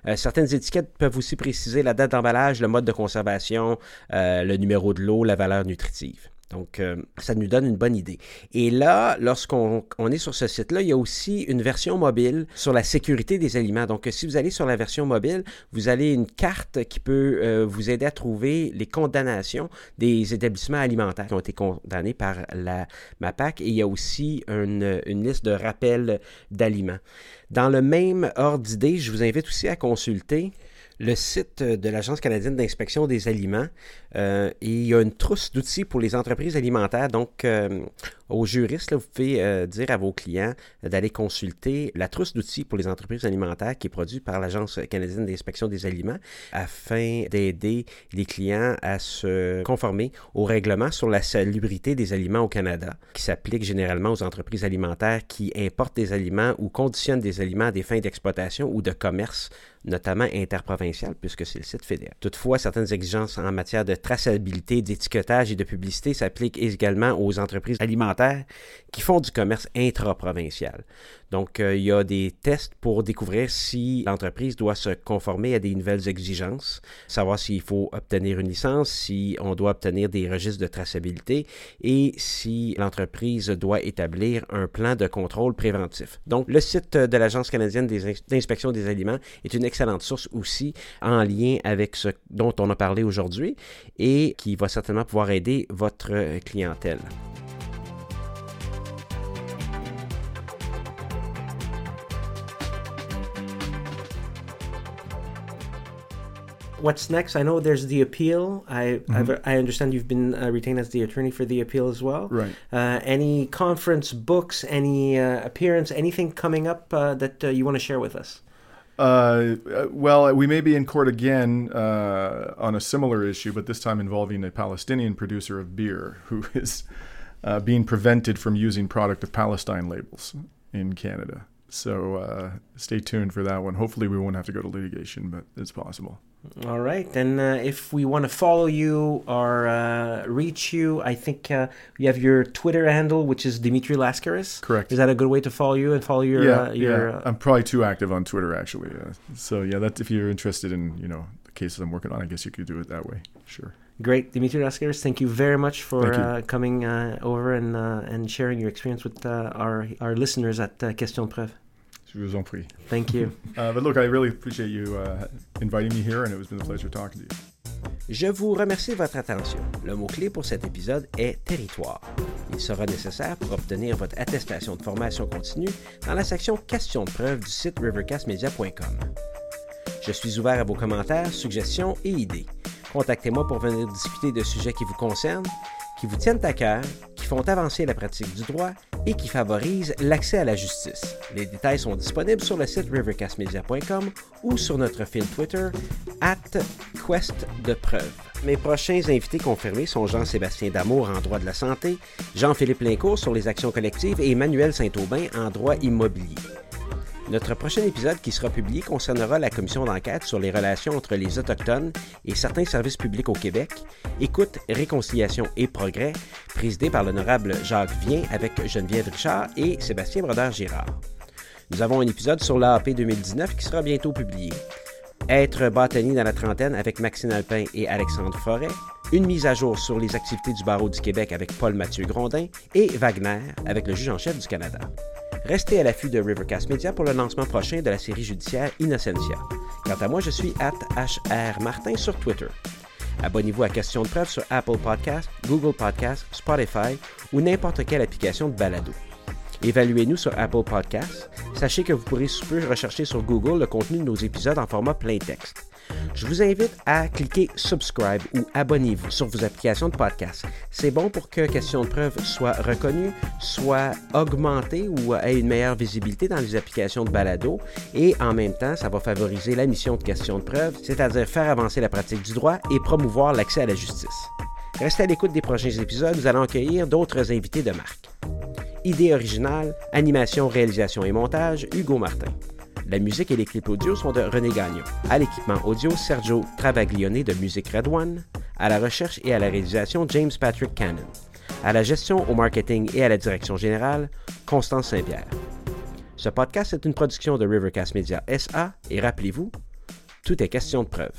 S1: Euh, certaines étiquettes peuvent aussi préciser la date d'emballage, le mode de conservation, euh, le numéro de l'eau, la valeur nutritive. Donc, euh, ça nous donne une bonne idée. Et là, lorsqu'on on est sur ce site-là, il y a aussi une version mobile sur la sécurité des aliments. Donc, si vous allez sur la version mobile, vous avez une carte qui peut euh, vous aider à trouver les condamnations des établissements alimentaires qui ont été condamnés par la MAPAC. Et il y a aussi une, une liste de rappels d'aliments. Dans le même ordre d'idée, je vous invite aussi à consulter le site de l'Agence canadienne d'inspection des aliments. Euh, il y a une trousse d'outils pour les entreprises alimentaires. Donc, euh, aux juristes, vous pouvez euh, dire à vos clients d'aller consulter la trousse d'outils pour les entreprises alimentaires qui est produite par l'Agence canadienne d'inspection des aliments afin d'aider les clients à se conformer au règlement sur la salubrité des aliments au Canada, qui s'applique généralement aux entreprises alimentaires qui importent des aliments ou conditionnent des aliments à des fins d'exploitation ou de commerce notamment interprovincial, puisque c'est le site fédéral. Toutefois, certaines exigences en matière de traçabilité, d'étiquetage et de publicité s'appliquent également aux entreprises alimentaires qui font du commerce intraprovincial. Donc, euh, il y a des tests pour découvrir si l'entreprise doit se conformer à des nouvelles exigences, savoir s'il faut obtenir une licence, si on doit obtenir des registres de traçabilité et si l'entreprise doit établir un plan de contrôle préventif. Donc, le site de l'Agence canadienne d'inspection des aliments est une excellente source aussi en lien avec ce dont on a parlé aujourd'hui et qui va certainement pouvoir aider votre clientèle. What's next? I know there's the appeal. I I've, I understand you've been uh, retained as the attorney for the appeal as well.
S2: right.
S1: Uh, any conference, books, any uh, appearance, anything coming up uh, that uh, you want to share with us?
S2: Uh, uh, well, we may be in court again uh, on a similar issue, but this time involving a Palestinian producer of beer who is uh, being prevented from using product of Palestine labels in Canada. So uh, stay tuned for that one. Hopefully, we won't have to go to litigation, but it's possible.
S1: All right. And uh, if we want to follow you or uh, reach you, I think uh, you have your Twitter handle, which is Dimitri Lascaris.
S2: Correct.
S1: Is that a good way to follow you and follow your
S2: yeah,
S1: uh, your?
S2: yeah.
S1: Uh,
S2: I'm probably too active on Twitter, actually. Uh, so yeah, that's if you're interested in you know the cases I'm working on, I guess you could do it that way. Sure.
S1: Great, Dimitri Lascaris. Thank you very much for uh, coming uh, over and uh, and sharing your experience with uh, our our listeners at uh, Question Preuve.
S2: Je vous en prie.
S1: Thank you.
S2: Uh, but look, I really appreciate you uh, inviting me here, and it was been a pleasure talking to you.
S1: Je vous remercie de votre attention. Le mot-clé pour cet épisode est territoire. Il sera nécessaire pour obtenir votre attestation de formation continue dans la section Questions de preuve du site rivercastmedia.com. Je suis ouvert à vos commentaires, suggestions et idées. Contactez-moi pour venir discuter de sujets qui vous concernent, qui vous tiennent à cœur, font avancer la pratique du droit et qui favorisent l'accès à la justice. Les détails sont disponibles sur le site rivercastmedia.com ou sur notre fil Twitter at Quest de preuve. Mes prochains invités confirmés sont Jean-Sébastien Damour en droit de la santé, Jean-Philippe Lincourt sur les actions collectives et Emmanuel Saint-Aubin en droit immobilier. Notre prochain épisode qui sera publié concernera la commission d'enquête sur les relations entre les Autochtones et certains services publics au Québec, Écoute, Réconciliation et Progrès, présidée par l'honorable Jacques Vien avec Geneviève Richard et Sébastien Brodeur-Girard. Nous avons un épisode sur l'AAP 2019 qui sera bientôt publié. Être bâtonnier dans la trentaine avec Maxime Alpin et Alexandre Forêt, une mise à jour sur les activités du barreau du Québec avec Paul-Mathieu Grondin et Wagner avec le juge en chef du Canada. Restez à l'affût de Rivercast Media pour le lancement prochain de la série judiciaire Innocentia. Quant à moi, je suis at HR Martin sur Twitter. Abonnez-vous à Question de preuve sur Apple Podcasts, Google Podcasts, Spotify ou n'importe quelle application de balado. Évaluez-nous sur Apple Podcasts. Sachez que vous pourrez sous rechercher sur Google le contenu de nos épisodes en format plein texte. Je vous invite à cliquer Subscribe ou Abonnez-vous sur vos applications de podcast. C'est bon pour que Question de preuve soit reconnue, soit augmentée ou ait une meilleure visibilité dans les applications de balado et en même temps, ça va favoriser la mission de Question de preuve, c'est-à-dire faire avancer la pratique du droit et promouvoir l'accès à la justice. Restez à l'écoute des prochains épisodes, nous allons accueillir d'autres invités de marque. Idée originale, animation, réalisation et montage, Hugo Martin. La musique et les clips audio sont de René Gagnon. À l'équipement audio, Sergio Travaglione de Musique Red One. À la recherche et à la réalisation, James Patrick Cannon. À la gestion, au marketing et à la direction générale, Constance Saint-Pierre. Ce podcast est une production de Rivercast Media SA et rappelez-vous, tout est question de preuve.